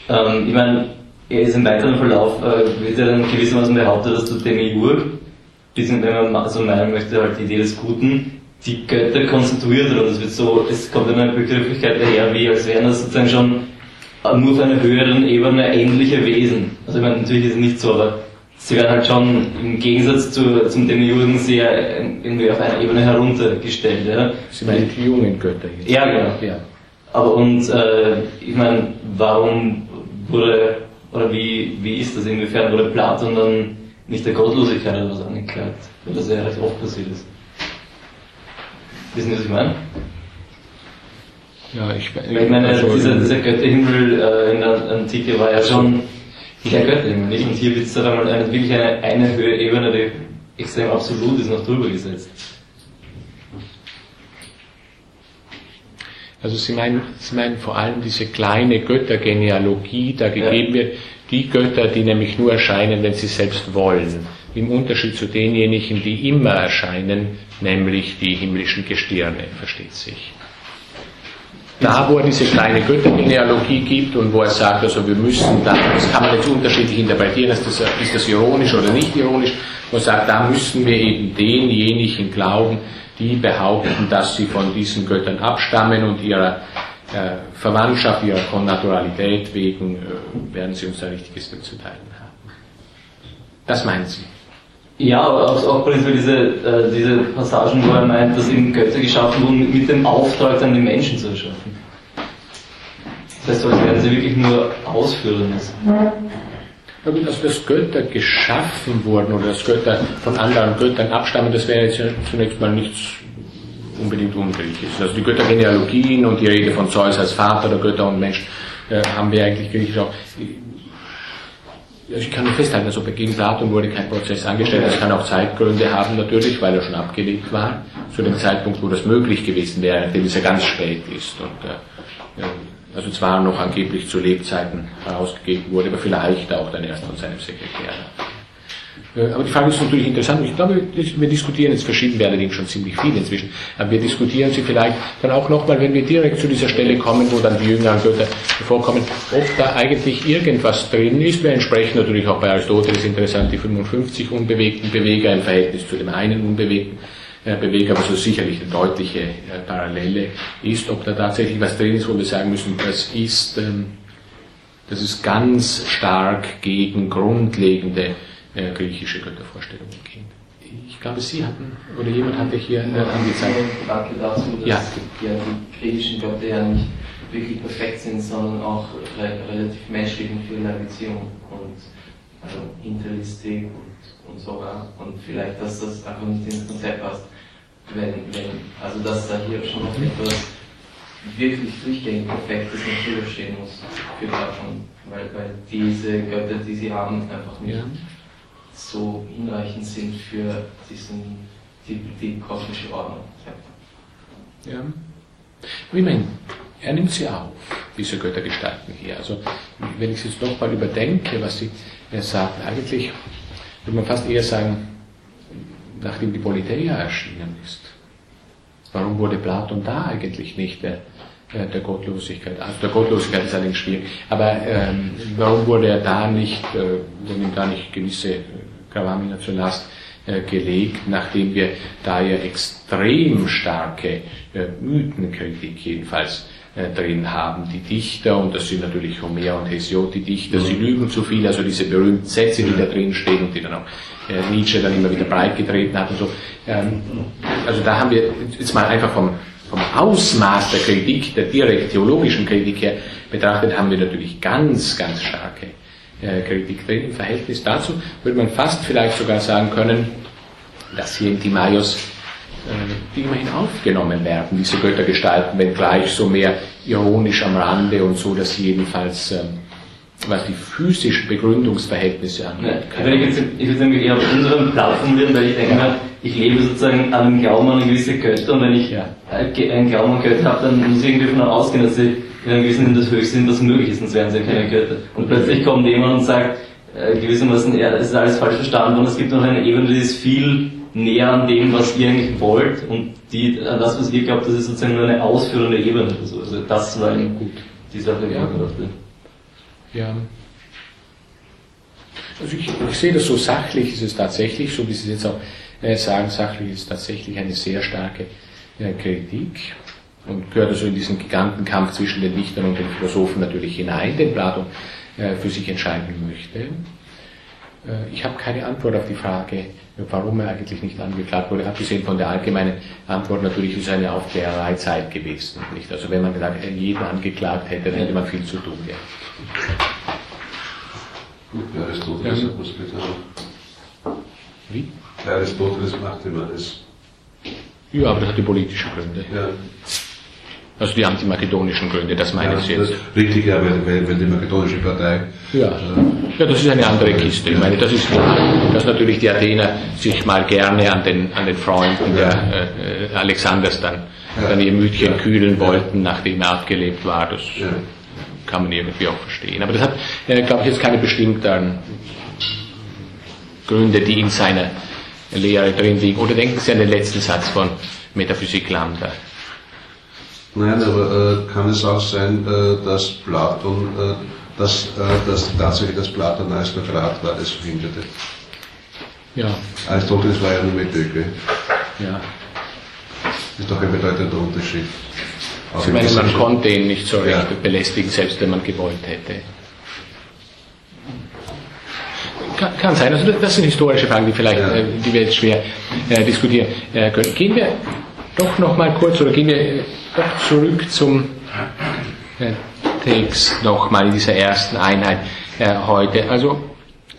ähm, ich meine, er ist im weiteren Verlauf, äh, wird ja dann gewissermaßen behauptet, dass der Demiurg, wenn man so meinen möchte, halt die Idee des Guten, die Götter konstituiert. Und es wird so, es kommt in einer Begrifflichkeit daher, wie als wären das sozusagen schon nur auf einer höheren Ebene ähnliche Wesen. Also ich meine, natürlich ist es nicht so, aber sie werden halt schon im Gegensatz zu, zum Demiurgen sehr irgendwie auf einer Ebene heruntergestellt. Ja. Sie meinen die jungen Götter jetzt? Ja, genau. Ja. Aber und äh, ich meine, warum wurde, oder wie, wie ist das, inwiefern wurde Platon dann nicht der Gottlosigkeit oder was angeklagt? Weil das ja recht oft passiert ist. Wissen Sie, was ich meine? Ja, ich, ich, ich meine, also dieser, dieser Götterhimmel äh, in der Antike war ja schon kein Götterhimmel, nicht? Und hier wird es dann einmal eine, wirklich eine, eine Höhe Ebene, die extrem absolut ist, noch drüber gesetzt. Also Sie meinen, Sie meinen vor allem diese kleine Göttergenealogie, da gegeben ja. wird, die Götter, die nämlich nur erscheinen, wenn sie selbst wollen. Im Unterschied zu denjenigen, die immer erscheinen, nämlich die himmlischen Gestirne, versteht sich. Da, wo er diese kleine Göttergenealogie gibt und wo er sagt, also wir müssen da, das kann man jetzt unterschiedlich interpretieren, ist das, ist das ironisch oder nicht ironisch, wo er sagt, da müssen wir eben denjenigen glauben, die behaupten, dass sie von diesen Göttern abstammen und ihrer äh, Verwandtschaft, ihrer Konnaturalität wegen äh, werden sie uns ein richtiges mitzuteilen haben. Das meinen Sie? Ja, aber auch, auch diese, äh, diese Passagen, wo er meint, dass eben Götter geschaffen wurden mit dem Auftrag, dann die Menschen zu erschaffen. Das heißt, als werden sie wirklich nur ausführen müssen. Aber dass das Götter geschaffen wurden oder dass Götter von anderen Göttern abstammen, das wäre jetzt zunächst mal nichts unbedingt ungriechisch. Also die Göttergenealogien und die Rede von Zeus als Vater der Götter und Mensch äh, haben wir eigentlich griechisch auch. Also ich kann nur festhalten, also gegen Platon wurde kein Prozess angestellt. Das kann auch Zeitgründe haben natürlich, weil er schon abgelegt war, zu dem Zeitpunkt, wo das möglich gewesen wäre, nachdem es ja ganz spät ist. Und, äh, also zwar noch angeblich zu Lebzeiten herausgegeben wurde, aber vielleicht auch dann erst von seinem Sekretär. Äh, aber die Frage ist natürlich interessant. Ich glaube, wir diskutieren jetzt verschieden, wir allerdings schon ziemlich viel inzwischen. Aber wir diskutieren sie vielleicht dann auch nochmal, wenn wir direkt zu dieser Stelle kommen, wo dann die jüngeren Götter vorkommen, ob da eigentlich irgendwas drin ist. Wir entsprechen natürlich auch bei Aristoteles interessant die 55 unbewegten Beweger im Verhältnis zu dem einen unbewegten äh, Beweger, was so sicherlich eine deutliche äh, Parallele ist. Ob da tatsächlich was drin ist, wo wir sagen müssen, das ist, ähm, das ist ganz stark gegen grundlegende äh, griechische Göttervorstellungen gehen. Ich glaube, Sie hatten, oder jemand hatte hier äh, angezeigt. Danke dazu, dass ja. ja die griechischen Götter ja nicht wirklich perfekt sind, sondern auch re relativ menschlich in vieler Beziehung und also Hinterlistig und, und so. Ja. Und vielleicht, dass das einfach nicht ins Konzept passt. Wenn, wenn, also dass da hier schon noch etwas wirklich durchgängig Perfektes natürlich stehen muss für Platon, weil, weil diese Götter, die sie haben, einfach nicht ja so hinreichend sind für diesen, die, die kosmische Ordnung. Ja. Wie mein, er nimmt sie auf, diese Göttergestalten hier. Also, wenn ich es jetzt nochmal überdenke, was sie sagt, eigentlich würde man fast eher sagen, nachdem die Politeia erschienen ist. Warum wurde Platon da eigentlich nicht der, der Gottlosigkeit? Also der Gottlosigkeit ist allerdings schwierig, aber ähm, warum wurde er da nicht, äh, wurden ihm da nicht gewisse Gravamina zur Last äh, gelegt, nachdem wir da ja extrem starke äh, Mythenkritik jedenfalls äh, drin haben. Die Dichter, und das sind natürlich Homer und Hesiod, die Dichter, sie lügen zu viel, also diese berühmten Sätze, die da drin stehen und die dann auch Nietzsche dann immer wieder breit getreten hat und so. Ähm, also da haben wir jetzt mal einfach vom, vom Ausmaß der Kritik, der direkt theologischen Kritik her betrachtet, haben wir natürlich ganz, ganz starke äh, Kritik drin. Im Verhältnis dazu würde man fast vielleicht sogar sagen können, dass hier in Timaios äh, die immerhin aufgenommen werden, diese Göttergestalten, wenngleich so mehr ironisch am Rande und so, dass sie jedenfalls ähm, was die physischen Begründungsverhältnisse angeht. Ja, ich würde jetzt nämlich eher auf unseren Platz formulieren, weil ich denke ja. ich lebe sozusagen an einem Glauben an gewisse Götter und wenn ich ja. einen Glauben an Götter habe, dann muss ich irgendwie davon ausgehen, dass sie in einem gewissen Sinne das Höchste sind, was möglich ist, sonst wären sie ja keine Götter. Und plötzlich kommt jemand und sagt, äh, gewissermaßen, ja, es ist alles falsch verstanden und es gibt noch eine Ebene, die ist viel näher an dem, was ihr eigentlich wollt und die, an das, was ihr glaubt, das ist sozusagen nur eine ausführende Ebene. Also, das war gut, die Sache, die ja. ich dachte. Ja. Also ich, ich, sehe das so, sachlich ist es tatsächlich, so wie Sie es jetzt auch äh, sagen, sachlich ist es tatsächlich eine sehr starke äh, Kritik und gehört also in diesen Gigantenkampf zwischen den Dichtern und den Philosophen natürlich hinein, den Platon äh, für sich entscheiden möchte. Ich habe keine Antwort auf die Frage, warum er eigentlich nicht angeklagt wurde, abgesehen von der allgemeinen Antwort natürlich ist eine Aufklärerei Zeit gewesen. Nicht? Also wenn man jeden angeklagt hätte, dann hätte man viel zu tun gehabt. Gut, Aristoteles ja. hat was getan. Wie? Aristoteles macht immer das. Ja, aber das hat die politischen Gründe. Ja. Also die antimakedonischen Gründe, das meine ja, ich jetzt. Richtig, ja, weil, weil die makedonische Partei. Ja. Äh, ja, das ist eine andere Kiste. Ich meine, das ist klar, dass natürlich die Athener sich mal gerne an den, an den Freunden ja. der äh, Alexanders dann, ja. dann ihr Mütchen kühlen wollten, nachdem er abgelebt war. Das kann man irgendwie auch verstehen. Aber das hat, äh, glaube ich, jetzt keine bestimmten Gründe, die in seiner Lehre drin liegen. Oder denken Sie an den letzten Satz von Metaphysik Lambda? Nein, aber äh, kann es auch sein, äh, dass Platon, äh, dass, äh, dass tatsächlich das Platon Aristokrat war, das verhinderte? Ja. Aristoteles war ja nur Metöke. Ja. Das ist doch ein bedeutender Unterschied. Ich meine, man konnte ihn nicht so recht ja. belästigen, selbst wenn man gewollt hätte. Kann, kann, sein. Also das sind historische Fragen, die vielleicht, ja. äh, die wir jetzt schwer äh, diskutieren äh, können. Gehen wir doch noch mal kurz oder gehen wir doch zurück zum äh, Text nochmal in dieser ersten Einheit äh, heute. Also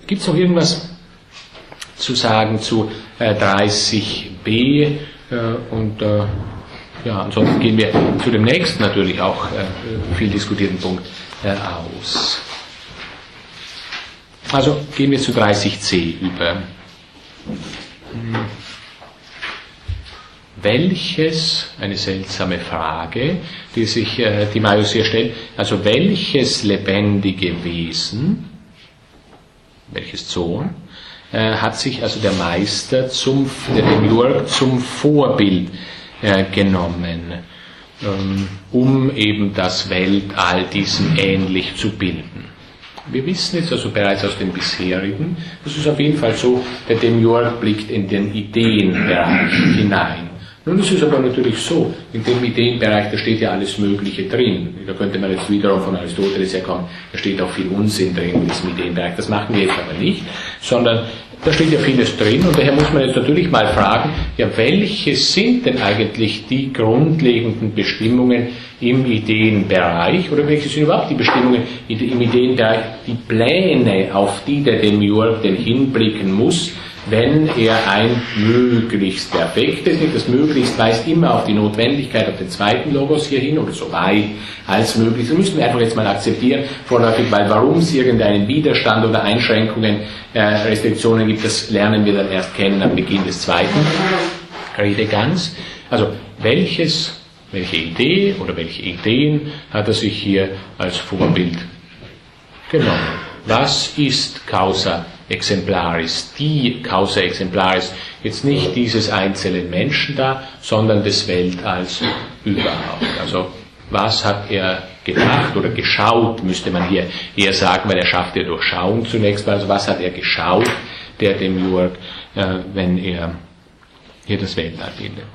gibt es noch irgendwas zu sagen zu äh, 30b äh, und äh, ja, ansonsten gehen wir zu dem nächsten natürlich auch äh, viel diskutierten Punkt aus. Also gehen wir zu 30c über. Welches, eine seltsame Frage, die sich äh, die Majus hier stellt, also welches lebendige Wesen, welches Zoon, äh, hat sich also der Meister zum, der Demiurg zum Vorbild äh, genommen, ähm, um eben das Weltall diesem ähnlich zu bilden. Wir wissen jetzt also bereits aus den bisherigen, das ist auf jeden Fall so, der Demiurg blickt in den Ideenbereich hinein. Nun ist es aber natürlich so, in dem Ideenbereich, da steht ja alles Mögliche drin. Da könnte man jetzt wiederum von Aristoteles herkommen, da steht auch viel Unsinn drin in diesem Ideenbereich. Das machen wir jetzt aber nicht, sondern da steht ja vieles drin und daher muss man jetzt natürlich mal fragen, ja, welche sind denn eigentlich die grundlegenden Bestimmungen im Ideenbereich oder welche sind überhaupt die Bestimmungen im Ideenbereich, die Pläne, auf die der Demiurg denn hinblicken muss, wenn er ein möglichst perfektes, das möglichst weist immer auf die Notwendigkeit, auf den zweiten Logos hier hin oder so weit als möglich. Das müssen wir einfach jetzt mal akzeptieren, vorläufig, weil warum es irgendeinen Widerstand oder Einschränkungen, äh, Restriktionen gibt, das lernen wir dann erst kennen am Beginn des zweiten Redegangs. Also welches, welche Idee oder welche Ideen hat er sich hier als Vorbild genommen? Was ist Causa exemplaris, die Causa exemplaris, jetzt nicht dieses einzelnen Menschen da, sondern des Weltalls überhaupt. Also was hat er gedacht oder geschaut, müsste man hier eher sagen, weil er schafft ja Durchschauen zunächst Also was hat er geschaut, der Demiurg, äh, wenn er hier das Weltall bildet.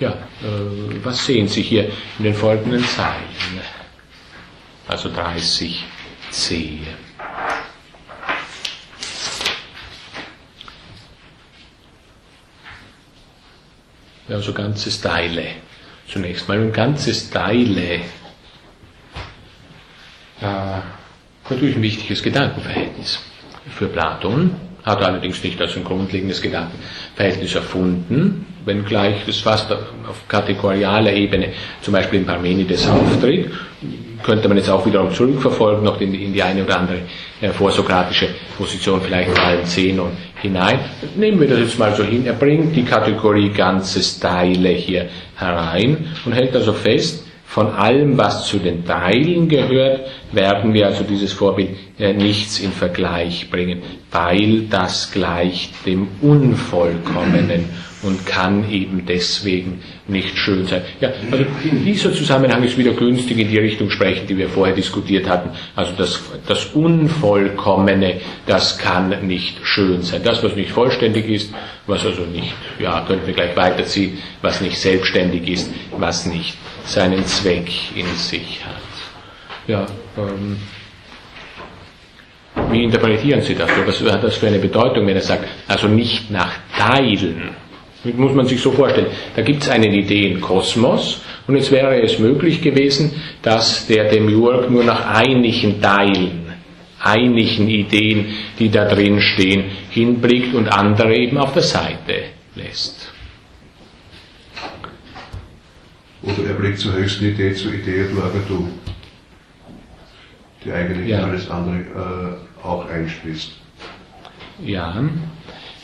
Ja, äh, was sehen Sie hier in den folgenden Zeilen? Also 30c. also ganze Teile. Zunächst mal ein ganzes Teile. Äh, natürlich ein wichtiges Gedankenverhältnis für Platon, hat er allerdings nicht als ein grundlegendes Gedankenverhältnis erfunden, wenngleich das fast auf kategorialer Ebene zum Beispiel in Parmenides auftritt könnte man jetzt auch wiederum zurückverfolgen, noch in die, in die eine oder andere äh, vorsokratische Position, vielleicht in allen Zehnern hinein. Nehmen wir das jetzt mal so hin. Er bringt die Kategorie ganzes Teile hier herein und hält also fest, von allem, was zu den Teilen gehört, werden wir also dieses Vorbild äh, nichts in Vergleich bringen, weil das gleicht dem Unvollkommenen und kann eben deswegen nicht schön sein. Ja, also in dieser Zusammenhang ist wieder günstig in die Richtung sprechen, die wir vorher diskutiert hatten. Also das, das Unvollkommene, das kann nicht schön sein. Das, was nicht vollständig ist, was also nicht, ja, könnten wir gleich weiterziehen, was nicht selbstständig ist, was nicht seinen Zweck in sich hat. Ja, ähm, wie interpretieren Sie das? Was hat das für eine Bedeutung, wenn er sagt, also nicht nach Teilen? Muss man sich so vorstellen. Da gibt es einen Ideenkosmos und jetzt wäre es möglich gewesen, dass der Demiurg nur nach einigen Teilen, einigen Ideen, die da drin stehen, hinblickt und andere eben auf der Seite lässt. Oder er blickt zur höchsten Idee, zur Idee du du, die eigentlich ja. alles andere äh, auch einschließt. Ja,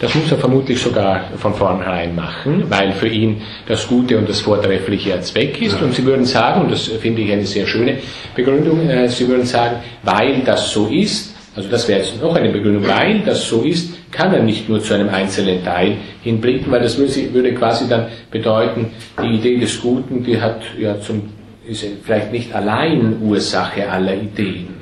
das muss er vermutlich sogar von vornherein machen, weil für ihn das Gute und das Vortreffliche ein Zweck ist. Und Sie würden sagen, und das finde ich eine sehr schöne Begründung, äh, Sie würden sagen, weil das so ist, also das wäre jetzt noch eine Begründung, weil das so ist, kann er nicht nur zu einem einzelnen Teil hinblicken, weil das würde quasi dann bedeuten, die Idee des Guten, die hat ja zum, ist vielleicht nicht allein Ursache aller Ideen.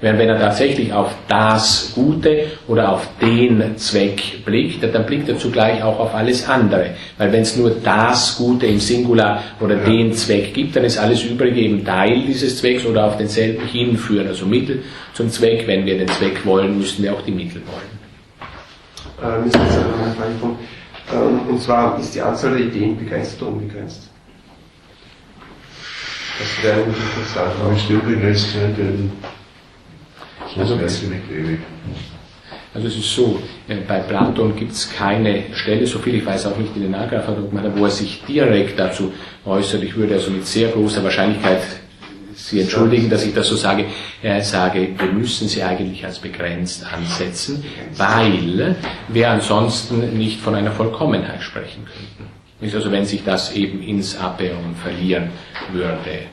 Während wenn er tatsächlich auf das Gute oder auf den Zweck blickt, dann blickt er zugleich auch auf alles andere. Weil wenn es nur das Gute im Singular oder ja. den Zweck gibt, dann ist alles Übrige eben Teil dieses Zwecks oder auf denselben hinführen. Also Mittel zum Zweck. Wenn wir den Zweck wollen, müssen wir auch die Mittel wollen. Äh, müssen wir jetzt eine Frage. Ähm, und zwar, ist die Anzahl der Ideen begrenzt oder unbegrenzt? Das wäre interessant. Aber ich still begrenzt denn also, also es ist so, äh, bei Platon gibt es keine Stelle, so viel ich weiß auch nicht in den Agrarverdokumente, wo er sich direkt dazu äußert. Ich würde also mit sehr großer Wahrscheinlichkeit Sie entschuldigen, dass ich das so sage, äh, sage, wir müssen sie eigentlich als begrenzt ansetzen, weil wir ansonsten nicht von einer Vollkommenheit sprechen könnten. Also wenn sich das eben ins Apeon verlieren würde.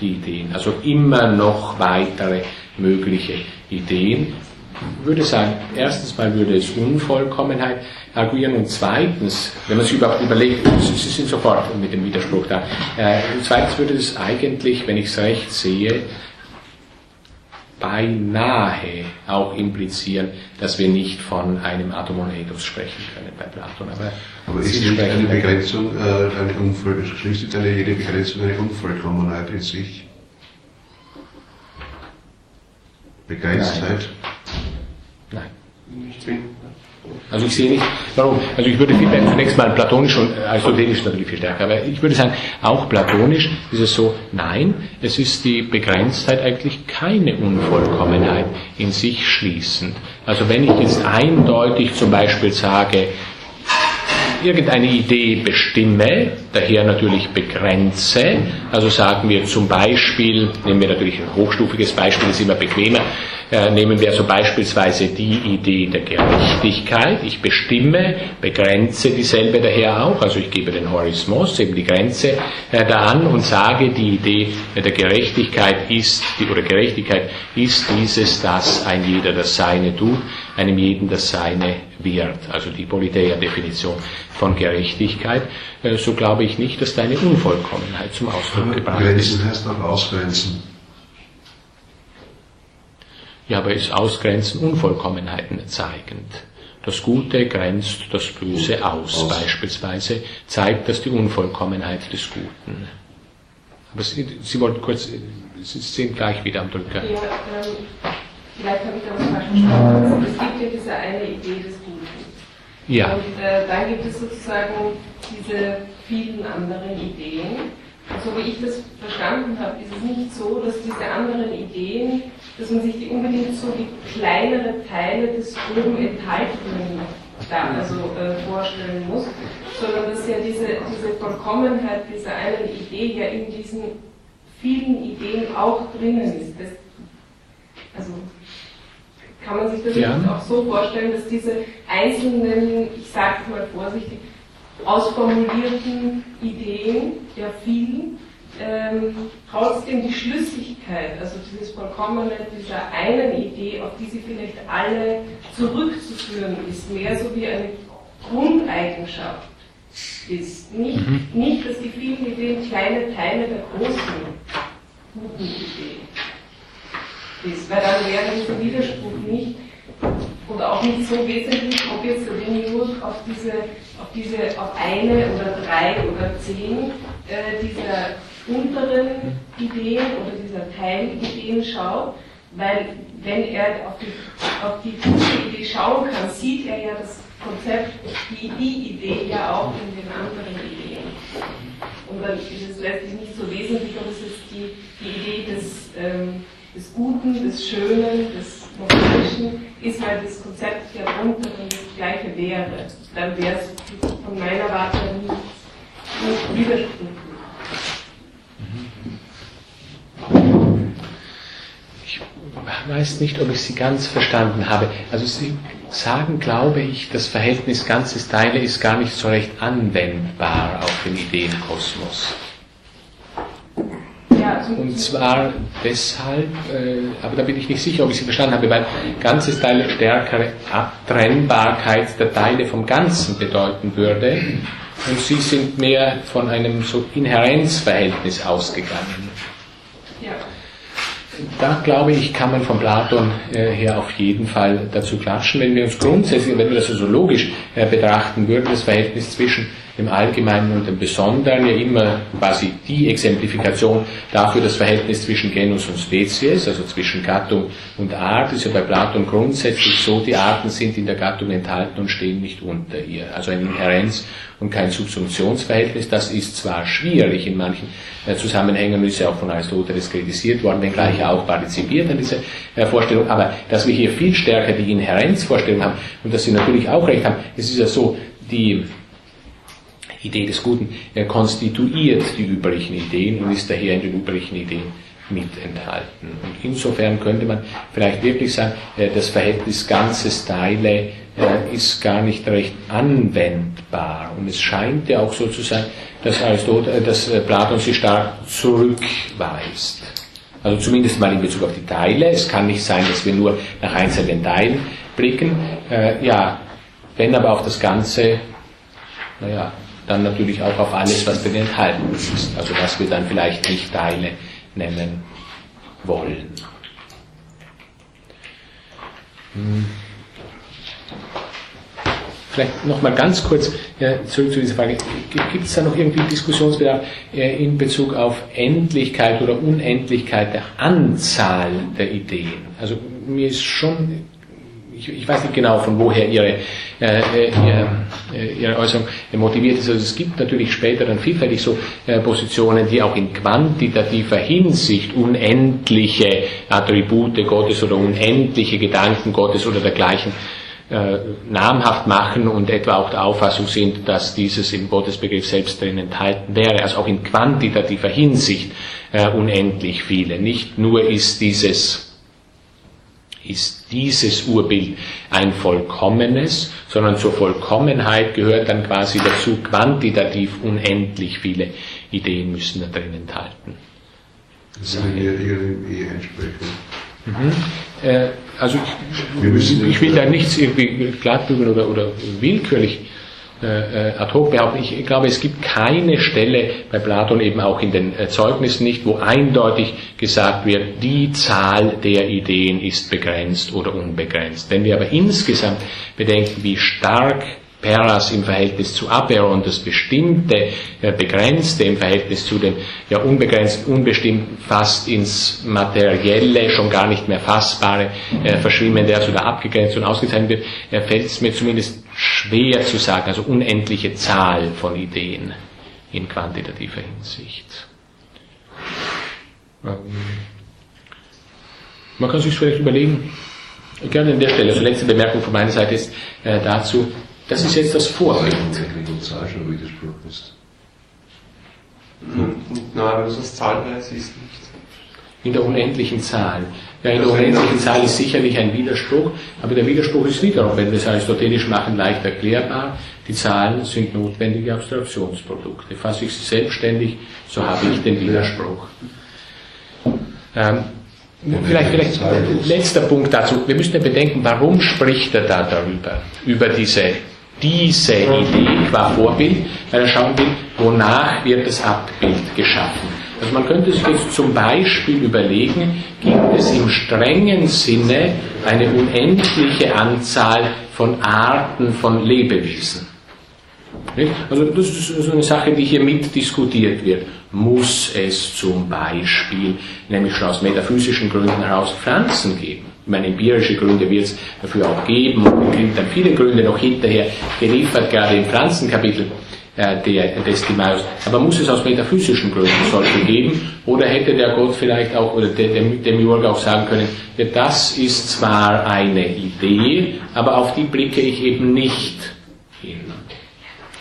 Die Ideen. Also immer noch weitere mögliche Ideen. Ich würde sagen, erstens mal würde es Unvollkommenheit arguieren und zweitens, wenn man sich überhaupt überlegt, Sie sind sofort mit dem Widerspruch da, äh, zweitens würde es eigentlich, wenn ich es recht sehe, beinahe auch implizieren, dass wir nicht von einem Atomon Egos sprechen können bei Platon. Aber, Aber ist nicht eine Begrenzung, äh, eine Unvoll, schließt eine jede Begrenzung eine Unvollkommenheit in sich? Begrenztheit? Nein. Nein. Also ich sehe nicht, warum. Also ich würde vielmehr zunächst mal platonisch und aristotelisch natürlich viel stärker, aber ich würde sagen, auch platonisch ist es so, nein, es ist die Begrenztheit eigentlich keine Unvollkommenheit in sich schließend. Also wenn ich jetzt eindeutig zum Beispiel sage, irgendeine Idee bestimme, daher natürlich begrenze, also sagen wir zum Beispiel, nehmen wir natürlich ein hochstufiges Beispiel, ist immer bequemer, äh, nehmen wir so beispielsweise die Idee der Gerechtigkeit. Ich bestimme, begrenze dieselbe daher auch, also ich gebe den Horismus, eben die Grenze äh, da an und sage, die Idee der Gerechtigkeit ist, oder Gerechtigkeit ist dieses, dass ein jeder das Seine tut, einem jeden das Seine wird, also die Politeia-Definition von Gerechtigkeit, äh, so glaube ich nicht, dass da eine Unvollkommenheit zum Ausdruck gebracht ist. Grenzen heißt auch ausgrenzen. Ja, aber ist Ausgrenzen Unvollkommenheiten zeigend. Das Gute grenzt das Böse aus, aus. beispielsweise, zeigt das die Unvollkommenheit des Guten. Aber Sie, Sie wollten kurz, Sie sind gleich wieder am Drücker. Ja, ähm, vielleicht habe ich da was falsch verstanden. Es gibt ja diese eine Idee des Guten. Ja. Und äh, dann gibt es sozusagen diese vielen anderen Ideen so wie ich das verstanden habe, ist es nicht so, dass diese anderen Ideen, dass man sich die unbedingt so wie kleinere Teile des oben enthaltenen da also äh, vorstellen muss, sondern dass ja diese, diese Vollkommenheit dieser einen Idee ja in diesen vielen Ideen auch drinnen ist. Das, also kann man sich das ja. auch so vorstellen, dass diese einzelnen, ich sage es mal vorsichtig, ausformulierten Ideen, ja vielen, ähm, trotzdem die Schlüssigkeit, also dieses Vollkommene dieser einen Idee, auf die sie vielleicht alle zurückzuführen ist, mehr so wie eine Grundeigenschaft ist. Nicht, mhm. nicht dass die vielen Ideen kleine Teile der großen guten Idee ist, weil dann wäre dieser Widerspruch nicht und auch nicht so wesentlich, ob jetzt nur auf diese, auf diese, auf eine oder drei oder zehn äh, dieser unteren Ideen oder dieser Teilideen schaut, weil wenn er auf die, auf die Idee schauen kann, sieht er ja das Konzept, die, die Idee ja auch in den anderen Ideen. Und dann ist es letztlich nicht so wesentlich, ob es jetzt die, die Idee des, ähm, des Guten, des Schönen, des Moralischen ist, weil das Konzept ja drunter das gleiche wäre. Dann wäre es von meiner Warte nicht, nicht widersprüchlich. Ich weiß nicht, ob ich Sie ganz verstanden habe. Also Sie sagen, glaube ich, das Verhältnis ganzes Teile ist gar nicht so recht anwendbar auf den Ideenkosmos. Und zwar deshalb, äh, aber da bin ich nicht sicher, ob ich Sie verstanden habe, weil ganzes Teil stärkere Abtrennbarkeit der Teile vom Ganzen bedeuten würde. Und Sie sind mehr von einem so Inhärenzverhältnis ausgegangen. Ja. Da glaube ich, kann man von Platon äh, her auf jeden Fall dazu klatschen, wenn wir uns grundsätzlich, wenn wir das also logisch äh, betrachten würden, das Verhältnis zwischen dem Allgemeinen und dem Besonderen ja immer quasi die Exemplifikation dafür das Verhältnis zwischen Genus und Spezies, also zwischen Gattung und Art, ist ja bei Platon grundsätzlich so, die Arten sind in der Gattung enthalten und stehen nicht unter ihr. Also ein Inherenz- und kein Subsumptionsverhältnis, das ist zwar schwierig in manchen äh, Zusammenhängen, ist ja auch von Aristoteles kritisiert worden, wenngleich er auch partizipiert an dieser äh, Vorstellung, aber dass wir hier viel stärker die Inherenzvorstellung haben und dass Sie natürlich auch recht haben, es ist ja so, die Idee des Guten, er konstituiert die übrigen Ideen und ist daher in den übrigen Ideen mit enthalten. Und insofern könnte man vielleicht wirklich sagen, äh, das Verhältnis ganzes Teile äh, ist gar nicht recht anwendbar. Und es scheint ja auch so zu sein, dass, Aristoteles, dass Platon sie stark zurückweist. Also zumindest mal in Bezug auf die Teile. Es kann nicht sein, dass wir nur nach einzelnen Teilen blicken. Äh, ja, wenn aber auf das Ganze, naja, dann natürlich auch auf alles, was drin enthalten ist. Also was wir dann vielleicht nicht Teile nennen wollen. Hm. Vielleicht nochmal ganz kurz ja, zurück zu dieser Frage. Gibt es da noch irgendwie Diskussionsbedarf äh, in Bezug auf Endlichkeit oder Unendlichkeit der Anzahl der Ideen? Also mir ist schon, ich, ich weiß nicht genau, von woher Ihre, äh, äh ihre, äh, ihre Äußerung motiviert ist. Also es gibt natürlich später dann vielfältig so äh, Positionen, die auch in quantitativer Hinsicht unendliche Attribute Gottes oder unendliche Gedanken Gottes oder dergleichen äh, namhaft machen und etwa auch der Auffassung sind, dass dieses im Gottesbegriff selbst drin enthalten wäre, also auch in quantitativer Hinsicht äh, unendlich viele. Nicht nur ist dieses, ist dieses Urbild ein vollkommenes, sondern zur Vollkommenheit gehört dann quasi dazu quantitativ unendlich viele Ideen müssen da drin enthalten. Ihrem eh. Mhm. Äh, also ich, ich, will da nichts irgendwie glattbügeln oder, oder willkürlich äh, äh, ad hoc behaupten. Ich glaube, es gibt keine Stelle bei Platon, eben auch in den äh, Zeugnissen nicht, wo eindeutig gesagt wird, die Zahl der Ideen ist begrenzt oder unbegrenzt. Wenn wir aber insgesamt bedenken, wie stark Peras im Verhältnis zu Aperon, das Bestimmte, äh, Begrenzte im Verhältnis zu dem ja unbegrenzt, unbestimmt fast ins Materielle, schon gar nicht mehr Fassbare äh, verschwimmen, der also da abgegrenzt und ausgezeichnet wird, äh, fällt es mir zumindest schwer zu sagen, also unendliche Zahl von Ideen in quantitativer Hinsicht. Ähm, man kann sich vielleicht überlegen, gerne an der Stelle, also letzte Bemerkung von meiner Seite ist äh, dazu, das ist jetzt das Vorbild. ist. Nein, aber das ist zahlweise ist nicht. In der unendlichen Zahl. In der unendlichen Zahl ist sicherlich ein Widerspruch, aber der Widerspruch ist wiederum, wenn wir es aristotelisch machen, leicht erklärbar. Die Zahlen sind notwendige Abstraktionsprodukte. Fasse ich sie selbstständig, so habe ich den Widerspruch. Ähm, Vielleicht, vielleicht letzter Punkt dazu. Wir müssen ja bedenken, warum spricht er da darüber? Über diese diese Idee qua Vorbild, weil er schauen will, wonach wird das Abbild geschaffen. Also man könnte sich jetzt zum Beispiel überlegen, gibt es im strengen Sinne eine unendliche Anzahl von Arten von Lebewesen? Also das ist so eine Sache, die hier mitdiskutiert wird. Muss es zum Beispiel, nämlich schon aus metaphysischen Gründen heraus, Pflanzen geben? Ich meine, empirische Gründe wird es dafür auch geben und es gibt dann viele Gründe noch hinterher geliefert, gerade im Pflanzenkapitel äh, des Timaeus. Aber muss es aus metaphysischen Gründen solche geben? Oder hätte der Gott vielleicht auch, oder der, der, der Miurg auch sagen können, ja, das ist zwar eine Idee, aber auf die blicke ich eben nicht hin.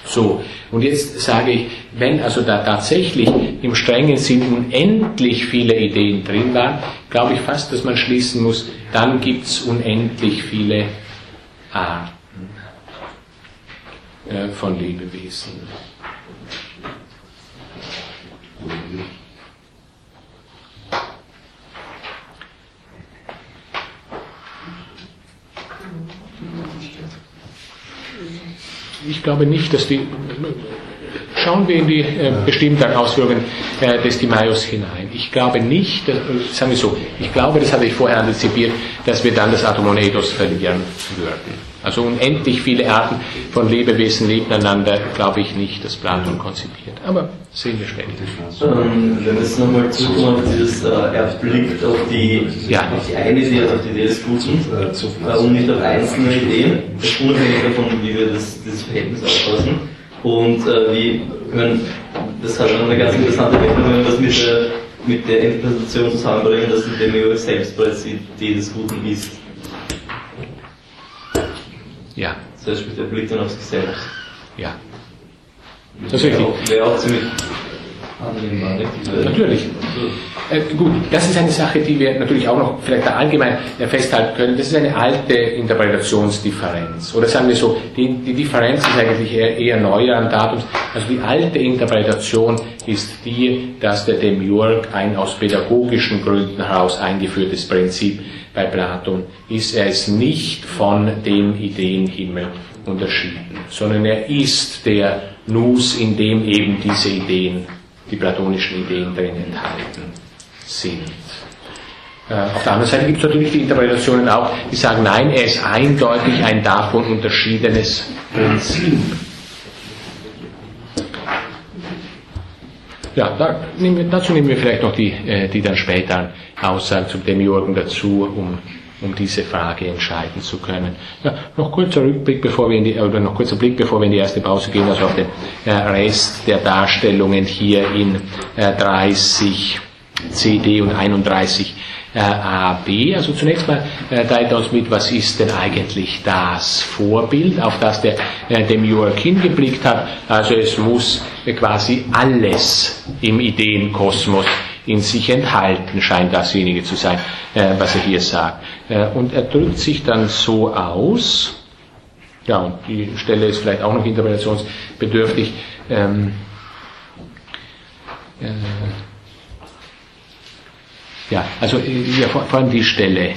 So, und jetzt sage ich, wenn also da tatsächlich im strengen Sinn unendlich viele Ideen drin waren, glaube ich fast, dass man schließen muss, dann gibt es unendlich viele Arten äh, von Lebewesen. ich glaube nicht, dass die. Schauen wir in die äh, bestimmten Ausführungen äh, des Timaeus hinein. Ich glaube nicht, dass, sagen wir so, ich glaube, das hatte ich vorher antizipiert, dass wir dann das Atomonedos verlieren würden. Also unendlich viele Arten von Lebewesen nebeneinander, glaube ich nicht, dass Platon konzipiert. Aber sehen wir später. Ähm, wenn jetzt nochmal zurückkommen auf dieses, äh, er blickt auf die, ja. auf die eine Idee, auf die Idee des Guten äh, und nicht auf einzelne Ideen, unabhängig davon, wie wir das, dieses Verhältnis auffassen. Und äh, wie, wenn, das hat eine ganz interessante Wendung, wenn wir das mit der, mit der Interpretation zusammenbringen, dass der Demiurg selbst bereits die Idee des Guten ist. Ja. Das heißt, spricht der Blick dann auf sich selbst. Ja. Das ist richtig. Wäre auch ziemlich. Natürlich. Äh, gut, das ist eine Sache, die wir natürlich auch noch vielleicht allgemein äh, festhalten können. Das ist eine alte Interpretationsdifferenz. Oder sagen wir so, die, die Differenz ist eigentlich eher, eher neuer Datums. Also die alte Interpretation ist die, dass der Demiurg ein aus pädagogischen Gründen heraus eingeführtes Prinzip bei Platon ist. Er ist nicht von dem Ideenhimmel unterschieden, sondern er ist der Nus, in dem eben diese Ideen die platonischen Ideen drin enthalten sind. Äh, auf der anderen Seite gibt es natürlich die Interpretationen auch, die sagen, nein, er ist eindeutig ein davon unterschiedenes Prinzip. Ja, da nehmen wir, dazu nehmen wir vielleicht noch die, äh, die dann späteren Aussagen zum Demiurgen dazu, um um diese Frage entscheiden zu können. Ja, noch kurzer Rückblick, bevor wir in die, oder noch kurzer Blick, bevor wir in die erste Pause gehen, also auf den äh, Rest der Darstellungen hier in äh, 30 CD und 31 äh, AB. Also zunächst mal äh, teilt uns mit, was ist denn eigentlich das Vorbild, auf das der äh, Demiurg hingeblickt hat. Also es muss äh, quasi alles im Ideenkosmos in sich enthalten, scheint dasjenige zu sein, äh, was er hier sagt. Äh, und er drückt sich dann so aus, ja, und die Stelle ist vielleicht auch noch interpretationsbedürftig, ähm, äh, ja, also äh, ja, vor, vor allem die Stelle,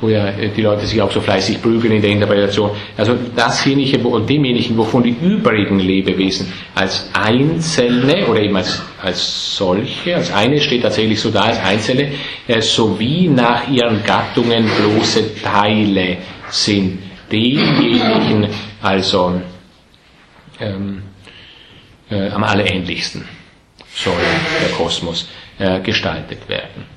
wo ja äh, die Leute sich auch so fleißig prügeln in der Interpretation. Also dasjenige und demjenigen, wovon die übrigen Lebewesen als Einzelne oder eben als, als solche, als eine steht tatsächlich so da als Einzelne, äh, sowie nach ihren Gattungen bloße Teile sind. Demjenigen also ähm, äh, am allerähnlichsten soll der Kosmos äh, gestaltet werden.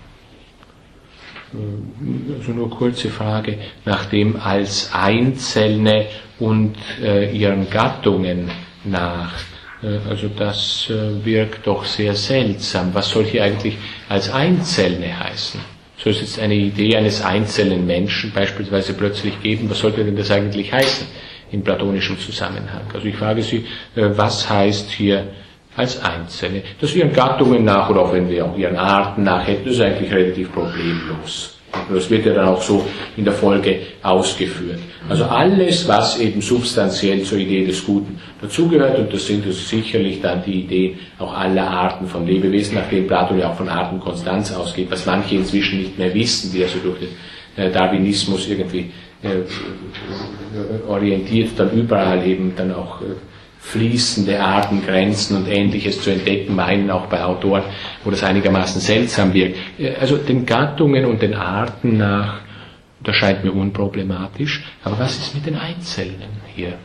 Also nur kurze Frage, nachdem als Einzelne und äh, ihren Gattungen nach. Äh, also das äh, wirkt doch sehr seltsam. Was soll hier eigentlich als Einzelne heißen? Soll es jetzt eine Idee eines einzelnen Menschen beispielsweise plötzlich geben? Was sollte denn das eigentlich heißen im platonischen Zusammenhang? Also ich frage Sie, äh, was heißt hier als Einzelne. Das ihren Gattungen nach oder auch wenn wir auch ihren Arten nach hätten, ist eigentlich relativ problemlos. Das wird ja dann auch so in der Folge ausgeführt. Also alles, was eben substanziell zur Idee des Guten dazugehört, und das sind sicherlich dann die Ideen auch aller Arten von Lebewesen, nachdem Platon ja auch von Artenkonstanz ausgeht, was manche inzwischen nicht mehr wissen, die also durch den äh, Darwinismus irgendwie äh, orientiert dann überall eben dann auch äh, fließende Arten, Grenzen und ähnliches zu entdecken, meinen auch bei Autoren, wo das einigermaßen seltsam wirkt. Also den Gattungen und den Arten nach, das scheint mir unproblematisch, aber was ist mit den Einzelnen hier?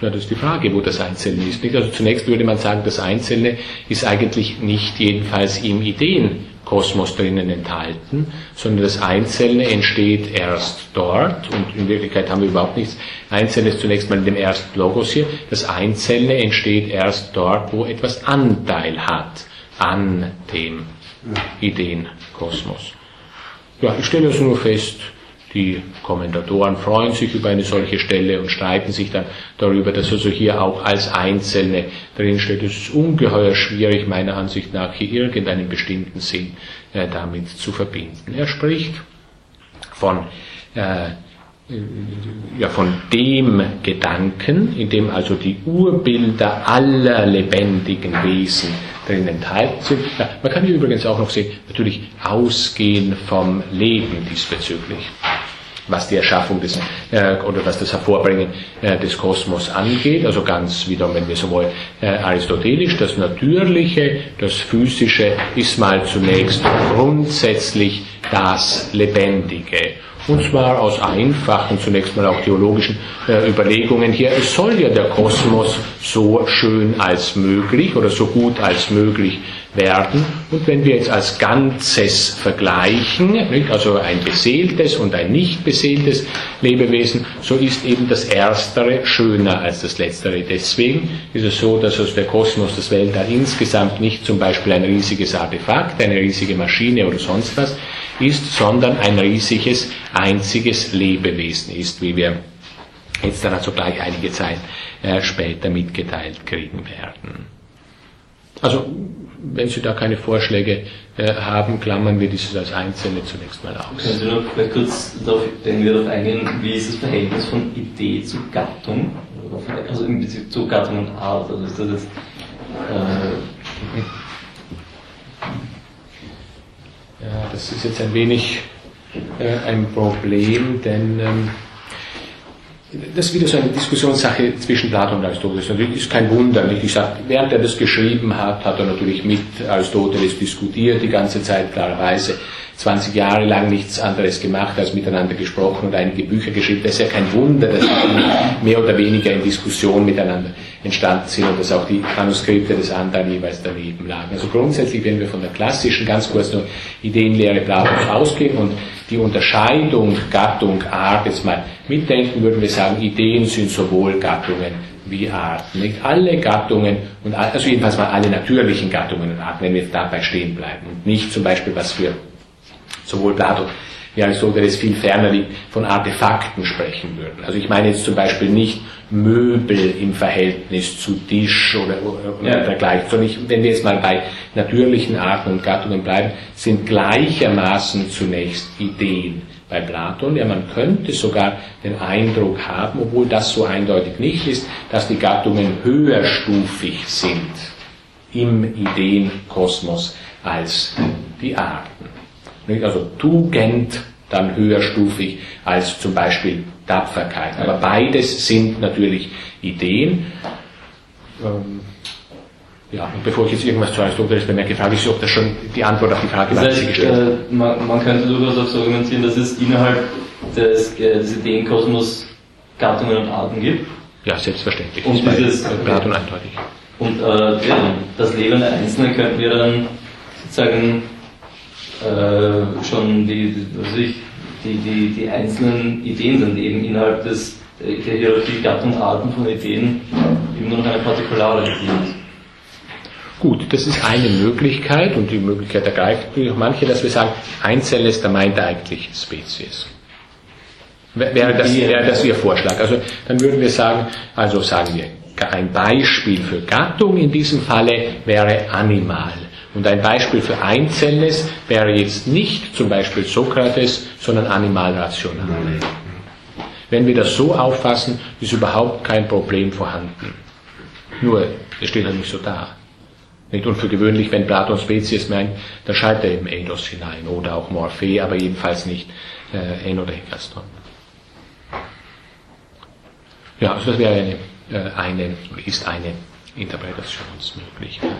Ja, das ist die Frage, wo das Einzelne ist. Also zunächst würde man sagen, das Einzelne ist eigentlich nicht jedenfalls im Ideen Kosmos drinnen enthalten, sondern das Einzelne entsteht erst dort und in Wirklichkeit haben wir überhaupt nichts Einzelnes zunächst mal in dem ersten Logos hier. Das Einzelne entsteht erst dort, wo etwas Anteil hat an dem Ideenkosmos. Ja, ich stelle also nur fest, die Kommentatoren freuen sich über eine solche Stelle und streiten sich dann darüber, dass also hier auch als Einzelne drinsteht. Es ist ungeheuer schwierig, meiner Ansicht nach, hier irgendeinen bestimmten Sinn äh, damit zu verbinden. Er spricht von, äh, ja, von dem Gedanken, in dem also die Urbilder aller lebendigen Wesen drin enthalten sind. Ja, man kann hier übrigens auch noch sehen, natürlich ausgehen vom Leben diesbezüglich was die Erschaffung des, äh, oder was das Hervorbringen äh, des Kosmos angeht. Also ganz wieder, wenn wir so wollen, äh, aristotelisch, das Natürliche, das Physische ist mal zunächst grundsätzlich das Lebendige. Und zwar aus einfachen, zunächst mal auch theologischen äh, Überlegungen hier. Es soll ja der Kosmos so schön als möglich oder so gut als möglich werden. Und wenn wir jetzt als Ganzes vergleichen, also ein beseeltes und ein nicht beseeltes Lebewesen, so ist eben das Erstere schöner als das Letztere. Deswegen ist es so, dass aus der Kosmos, das Weltall insgesamt nicht zum Beispiel ein riesiges Artefakt, eine riesige Maschine oder sonst was ist, sondern ein riesiges, einziges Lebewesen ist, wie wir jetzt dann also gleich einige Zeit äh, später mitgeteilt kriegen werden. Also, wenn Sie da keine Vorschläge äh, haben, klammern wir dieses als Einzelne zunächst mal aus. Können Sie noch vielleicht kurz darauf, darauf eingehen, wie ist das Verhältnis von Idee zu Gattung? Also in Bezug zu Gattung und Art. Also ist das jetzt äh, ja, das ist jetzt ein wenig äh, ein Problem, denn ähm, das ist wieder so eine Diskussionssache zwischen Platon und Aristoteles. Natürlich ist kein Wunder. Nicht? Ich sage, während er das geschrieben hat, hat er natürlich mit Aristoteles diskutiert, die ganze Zeit klarerweise. 20 Jahre lang nichts anderes gemacht als miteinander gesprochen und einige Bücher geschrieben. Das ist ja kein Wunder, dass die mehr oder weniger in Diskussion miteinander entstanden sind und dass auch die Manuskripte des anderen jeweils daneben lagen. Also grundsätzlich, wenn wir von der klassischen, ganz kurz nur Ideenlehre Platons ausgehen und die Unterscheidung Gattung, Art jetzt mal mitdenken, würden wir sagen, Ideen sind sowohl Gattungen wie Arten. Nicht alle Gattungen und also jedenfalls mal alle natürlichen Gattungen und Arten, wenn wir dabei stehen bleiben und nicht zum Beispiel was für sowohl Plato wie Aristoteles viel ferner liegt, von Artefakten sprechen würden. Also ich meine jetzt zum Beispiel nicht Möbel im Verhältnis zu Tisch oder, oder ja. dergleichen, sondern ich, wenn wir jetzt mal bei natürlichen Arten und Gattungen bleiben, sind gleichermaßen zunächst Ideen bei Platon. Ja, man könnte sogar den Eindruck haben, obwohl das so eindeutig nicht ist, dass die Gattungen höherstufig sind im Ideenkosmos als die Arten. Also Tugend dann höherstufig als zum Beispiel Tapferkeit. Aber beides sind natürlich Ideen. Ähm, ja, und bevor ich jetzt irgendwas zu Aristoteles bemerke, frage ich Sie, ob das schon die Antwort auf die Frage war, die Sie gestellt haben. Äh, man, man, könnte durchaus auch so argumentieren, dass es innerhalb des, äh, des Ideenkosmos Gattungen und Arten gibt. Ja, selbstverständlich. Und das dieses, Platon eindeutig. Und äh, ja, das Leben der Einzelnen könnten wir dann sozusagen äh, schon die, die, die, die einzelnen Ideen sind eben innerhalb des, der Hierarchie Gattung Arten von Ideen eben nur noch eine partikulare Idee Gut, das ist eine Möglichkeit und die Möglichkeit ergreift natürlich auch manche, dass wir sagen, Einzelnes, da meint er eigentlich Spezies. Wäre das, wäre das Ihr Vorschlag? Also dann würden wir sagen, also sagen wir, ein Beispiel für Gattung in diesem Falle wäre Animal. Und ein Beispiel für Einzelnes wäre jetzt nicht zum Beispiel Sokrates, sondern Animalrational. Wenn wir das so auffassen, ist überhaupt kein Problem vorhanden. Nur, es steht halt nicht so da. Nicht? Und wenn Platon Spezies meint, da schreibt er eben Eidos hinein oder auch Morphe, aber jedenfalls nicht äh, oder Hekaston. Ja, also das wäre eine, äh, eine, ist eine Interpretationsmöglichkeit.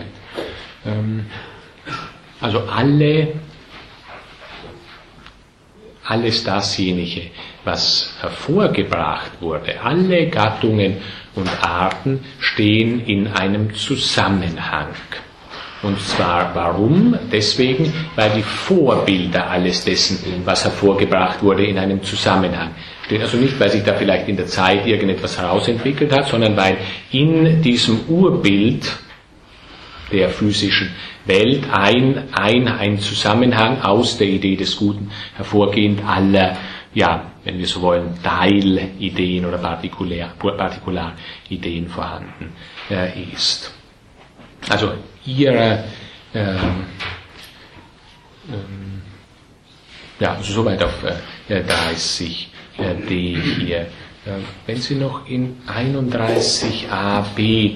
Ähm, also alle, alles dasjenige, was hervorgebracht wurde, alle Gattungen und Arten stehen in einem Zusammenhang. Und zwar warum? Deswegen, weil die Vorbilder alles dessen, was hervorgebracht wurde, in einem Zusammenhang stehen. Also nicht, weil sich da vielleicht in der Zeit irgendetwas herausentwickelt hat, sondern weil in diesem Urbild der physischen Welt ein, ein, ein Zusammenhang aus der Idee des Guten hervorgehend aller, ja, wenn wir so wollen, Teilideen oder Partikular, Partikularideen vorhanden äh, ist. Also ihre, ähm, ähm, ja, also soweit auf äh, 30 äh, D hier. Äh, wenn Sie noch in 31a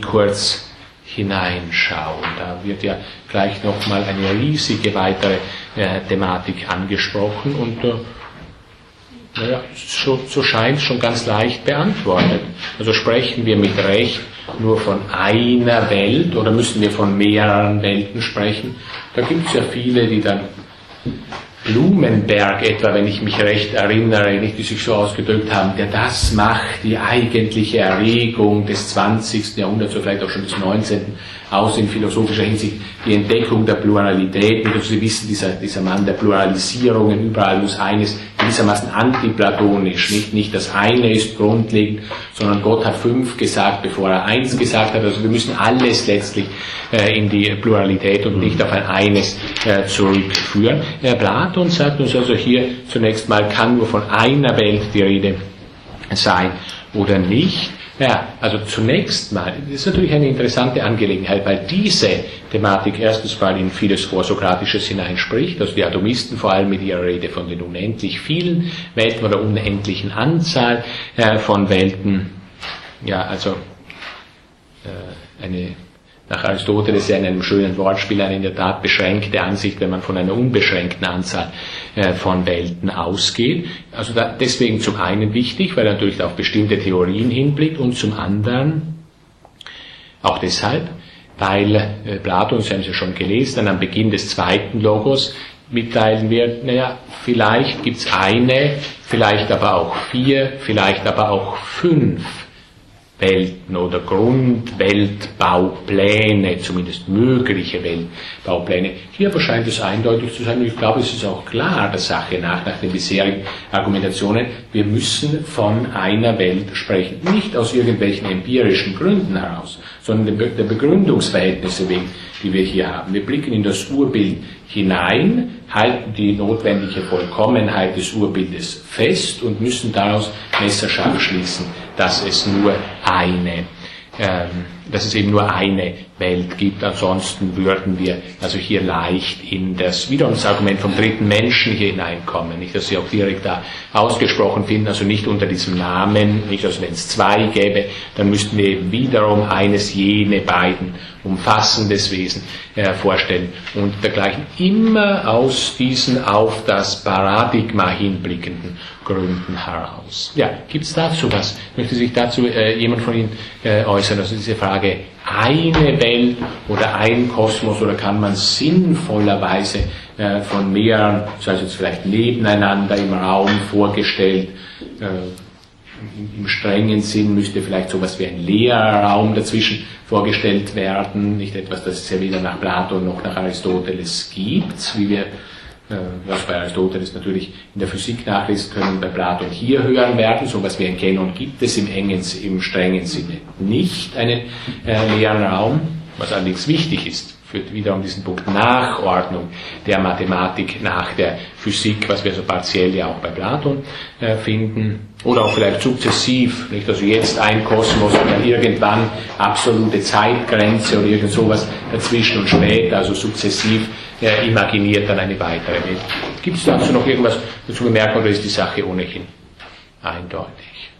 kurz hineinschauen. Da wird ja gleich nochmal eine riesige weitere äh, Thematik angesprochen und äh, naja, so, so scheint es schon ganz leicht beantwortet. Also sprechen wir mit Recht nur von einer Welt oder müssen wir von mehreren Welten sprechen? Da gibt es ja viele, die dann Blumenberg etwa, wenn ich mich recht erinnere, nicht, die sich so ausgedrückt haben, der das macht, die eigentliche Erregung des 20. Jahrhunderts oder vielleicht auch schon des 19. aus in philosophischer Hinsicht, die Entdeckung der Pluralität. Und Sie wissen, dieser, dieser Mann der Pluralisierungen, überall muss eines gewissermaßen antiplatonisch, nicht, nicht das eine ist grundlegend, sondern Gott hat fünf gesagt, bevor er eins gesagt hat. Also wir müssen alles letztlich äh, in die Pluralität und nicht auf ein eines äh, zurückführen. Äh, Platon sagt uns also hier zunächst mal, kann nur von einer Welt die Rede sein. oder nicht? Ja, also zunächst mal, das ist natürlich eine interessante Angelegenheit, weil diese Thematik erstens mal in vieles Vorsokratisches hineinspricht, also die Atomisten vor allem mit ihrer Rede von den unendlich vielen Welten oder unendlichen Anzahl äh, von Welten, ja, also äh, eine nach Aristoteles ja in einem schönen Wortspiel eine in der Tat beschränkte Ansicht, wenn man von einer unbeschränkten Anzahl äh, von Welten ausgeht. Also da, deswegen zum einen wichtig, weil er natürlich auf bestimmte Theorien hinblickt und zum anderen auch deshalb, weil äh, Platon, Sie haben es ja schon gelesen, dann am Beginn des zweiten Logos mitteilen wird, naja, vielleicht gibt's eine, vielleicht aber auch vier, vielleicht aber auch fünf Welten oder Grundweltbaupläne, zumindest mögliche Weltbaupläne. Hier aber scheint es eindeutig zu sein, und ich glaube, es ist auch klar der Sache nach, nach den bisherigen Argumentationen, wir müssen von einer Welt sprechen. Nicht aus irgendwelchen empirischen Gründen heraus, sondern der Begründungsverhältnisse wegen, die wir hier haben. Wir blicken in das Urbild hinein, halten die notwendige Vollkommenheit des Urbildes fest und müssen daraus messerscharf schließen dass es nur eine, ähm, dass es eben nur eine Welt gibt. Ansonsten würden wir also hier leicht in das, wiederum das Argument vom dritten Menschen hier hineinkommen. Nicht, dass Sie auch direkt da ausgesprochen finden, also nicht unter diesem Namen, nicht, also wenn es zwei gäbe, dann müssten wir eben wiederum eines jene beiden umfassendes Wesen äh, vorstellen und dergleichen. Immer aus diesen auf das Paradigma hinblickenden Gründen heraus. Ja, gibt es dazu was? Möchte sich dazu äh, jemand von Ihnen äh, äußern? Also diese Frage, eine Welt oder ein Kosmos oder kann man sinnvollerweise äh, von mehreren, das heißt jetzt vielleicht nebeneinander im Raum vorgestellt, äh, im strengen Sinn müsste vielleicht sowas wie ein leerer Raum dazwischen vorgestellt werden, nicht etwas, das es ja weder nach Platon noch nach Aristoteles gibt, wie wir was bei Aristoteles natürlich in der Physik nachlesen können, bei Platon hier hören werden. So etwas wie ein Kanon gibt es im engen, im strengen Sinne nicht einen äh, leeren Raum, was allerdings wichtig ist, führt wiederum diesen Punkt Nachordnung der Mathematik nach der Physik, was wir so partiell ja auch bei Platon äh, finden. Oder auch vielleicht sukzessiv, nicht? Also jetzt ein Kosmos und dann irgendwann absolute Zeitgrenze oder irgend sowas dazwischen und später, also sukzessiv er imaginiert dann eine weitere Welt. Gibt es dazu noch irgendwas dazu bemerken oder ist die Sache ohnehin eindeutig?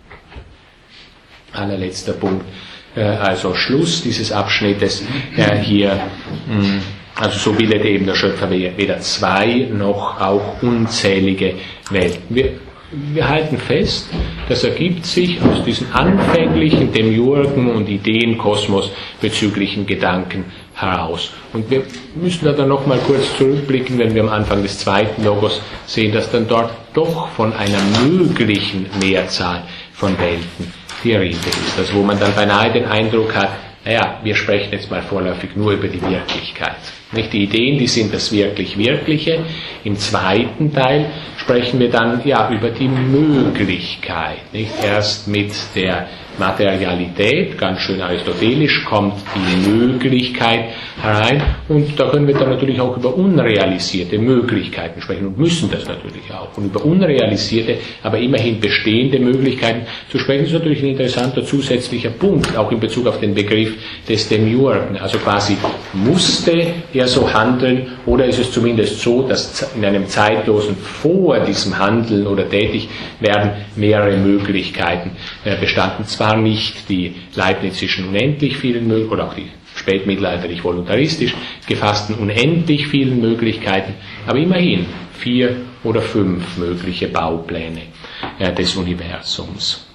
Allerletzter Punkt, äh, also Schluss dieses Abschnittes äh, hier. Hm, also so bildet eben der Schöpfer weder zwei noch auch unzählige Welten. Wir, wir halten fest, das ergibt sich aus diesen anfänglichen Demiurgen und Ideenkosmos bezüglichen Gedanken heraus. Und wir müssen da dann nochmal kurz zurückblicken, wenn wir am Anfang des zweiten Logos sehen, dass dann dort doch von einer möglichen Mehrzahl von Welten die Rede ist. Also wo man dann beinahe den Eindruck hat, naja, wir sprechen jetzt mal vorläufig nur über die Wirklichkeit. Nicht die Ideen, die sind das wirklich Wirkliche. Im zweiten Teil sprechen wir dann ja über die Möglichkeit. Nicht erst mit der Materialität, ganz schön aristotelisch, kommt die Möglichkeit herein und da können wir dann natürlich auch über unrealisierte Möglichkeiten sprechen und müssen das natürlich auch. Und über unrealisierte, aber immerhin bestehende Möglichkeiten zu sprechen, ist natürlich ein interessanter zusätzlicher Punkt, auch in Bezug auf den Begriff des Demiurgen. Also quasi musste er so handeln oder ist es zumindest so, dass in einem zeitlosen vor diesem Handeln oder Tätigwerden mehrere Möglichkeiten äh, bestanden. Zwar nicht die Leibnizischen unendlich vielen oder auch die spätmittelalterlich voluntaristisch gefassten unendlich vielen Möglichkeiten, aber immerhin vier oder fünf mögliche Baupläne äh, des Universums.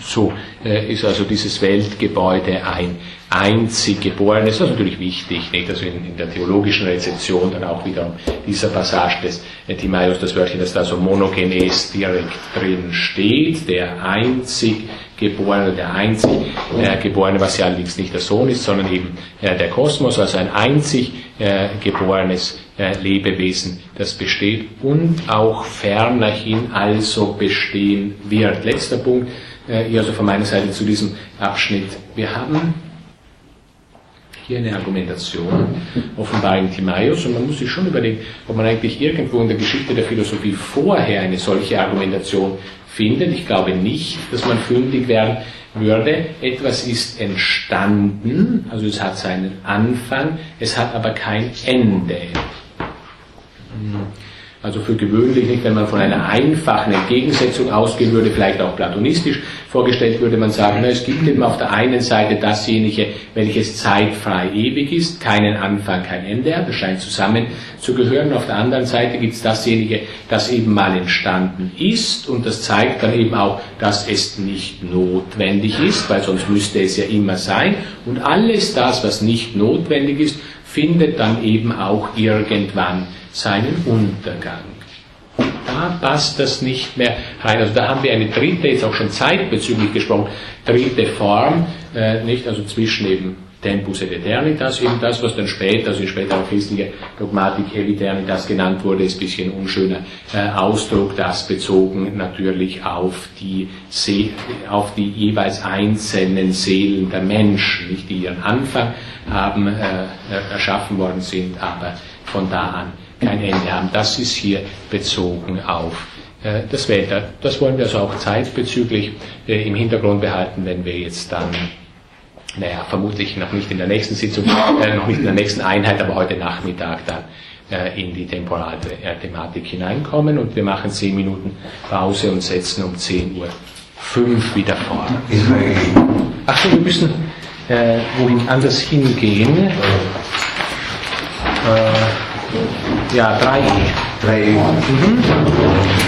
So äh, ist also dieses Weltgebäude ein einzig geborenes, das ist natürlich wichtig, nicht? also in, in, der theologischen Rezeption dann auch wieder dieser Passage des Timaios, das Wörtchen, das da so monogenes direkt drin steht, der einzig Geborene, der einzig äh, Geborene, was ja allerdings nicht der Sohn ist, sondern eben äh, der Kosmos, also ein einzig äh, geborenes äh, Lebewesen, das besteht und auch fernerhin also bestehen wird. Letzter Punkt, äh, hier also von meiner Seite zu diesem Abschnitt. Wir haben hier eine Argumentation, offenbar in Timaeus, und man muss sich schon überlegen, ob man eigentlich irgendwo in der Geschichte der Philosophie vorher eine solche Argumentation findet. Ich glaube nicht, dass man fündig werden würde. Etwas ist entstanden, also es hat seinen Anfang, es hat aber kein Ende. Also für gewöhnlich nicht, wenn man von einer einfachen Entgegensetzung ausgehen würde, vielleicht auch platonistisch vorgestellt, würde man sagen, na, es gibt eben auf der einen Seite dasjenige, welches zeitfrei ewig ist, keinen Anfang, kein Ende hat, das scheint zusammen zu gehören. Auf der anderen Seite gibt es dasjenige, das eben mal entstanden ist und das zeigt dann eben auch, dass es nicht notwendig ist, weil sonst müsste es ja immer sein. Und alles das, was nicht notwendig ist, findet dann eben auch irgendwann seinen Untergang. Da passt das nicht mehr rein. Also da haben wir eine dritte, jetzt auch schon zeitbezüglich gesprochen, dritte Form, äh, nicht also zwischen eben Tempus et Eternitas, eben das, was dann später, also in späterer christlicher Dogmatik Eviternitas genannt wurde, ist ein bisschen unschöner äh, Ausdruck, das bezogen natürlich auf die, See auf die jeweils einzelnen Seelen der Menschen, nicht die ihren Anfang haben, äh, erschaffen worden sind, aber von da an kein Ende haben. Das ist hier bezogen auf äh, das Wetter. Das wollen wir also auch zeitbezüglich äh, im Hintergrund behalten, wenn wir jetzt dann, naja, vermutlich noch nicht in der nächsten Sitzung, äh, noch nicht in der nächsten Einheit, aber heute Nachmittag dann äh, in die Temporalthematik hineinkommen und wir machen zehn Minuten Pause und setzen um 10 Uhr fünf wieder fort. Ach so, wir müssen äh, wohin anders hingehen. Äh, ja, 3E. 3E. Mhm.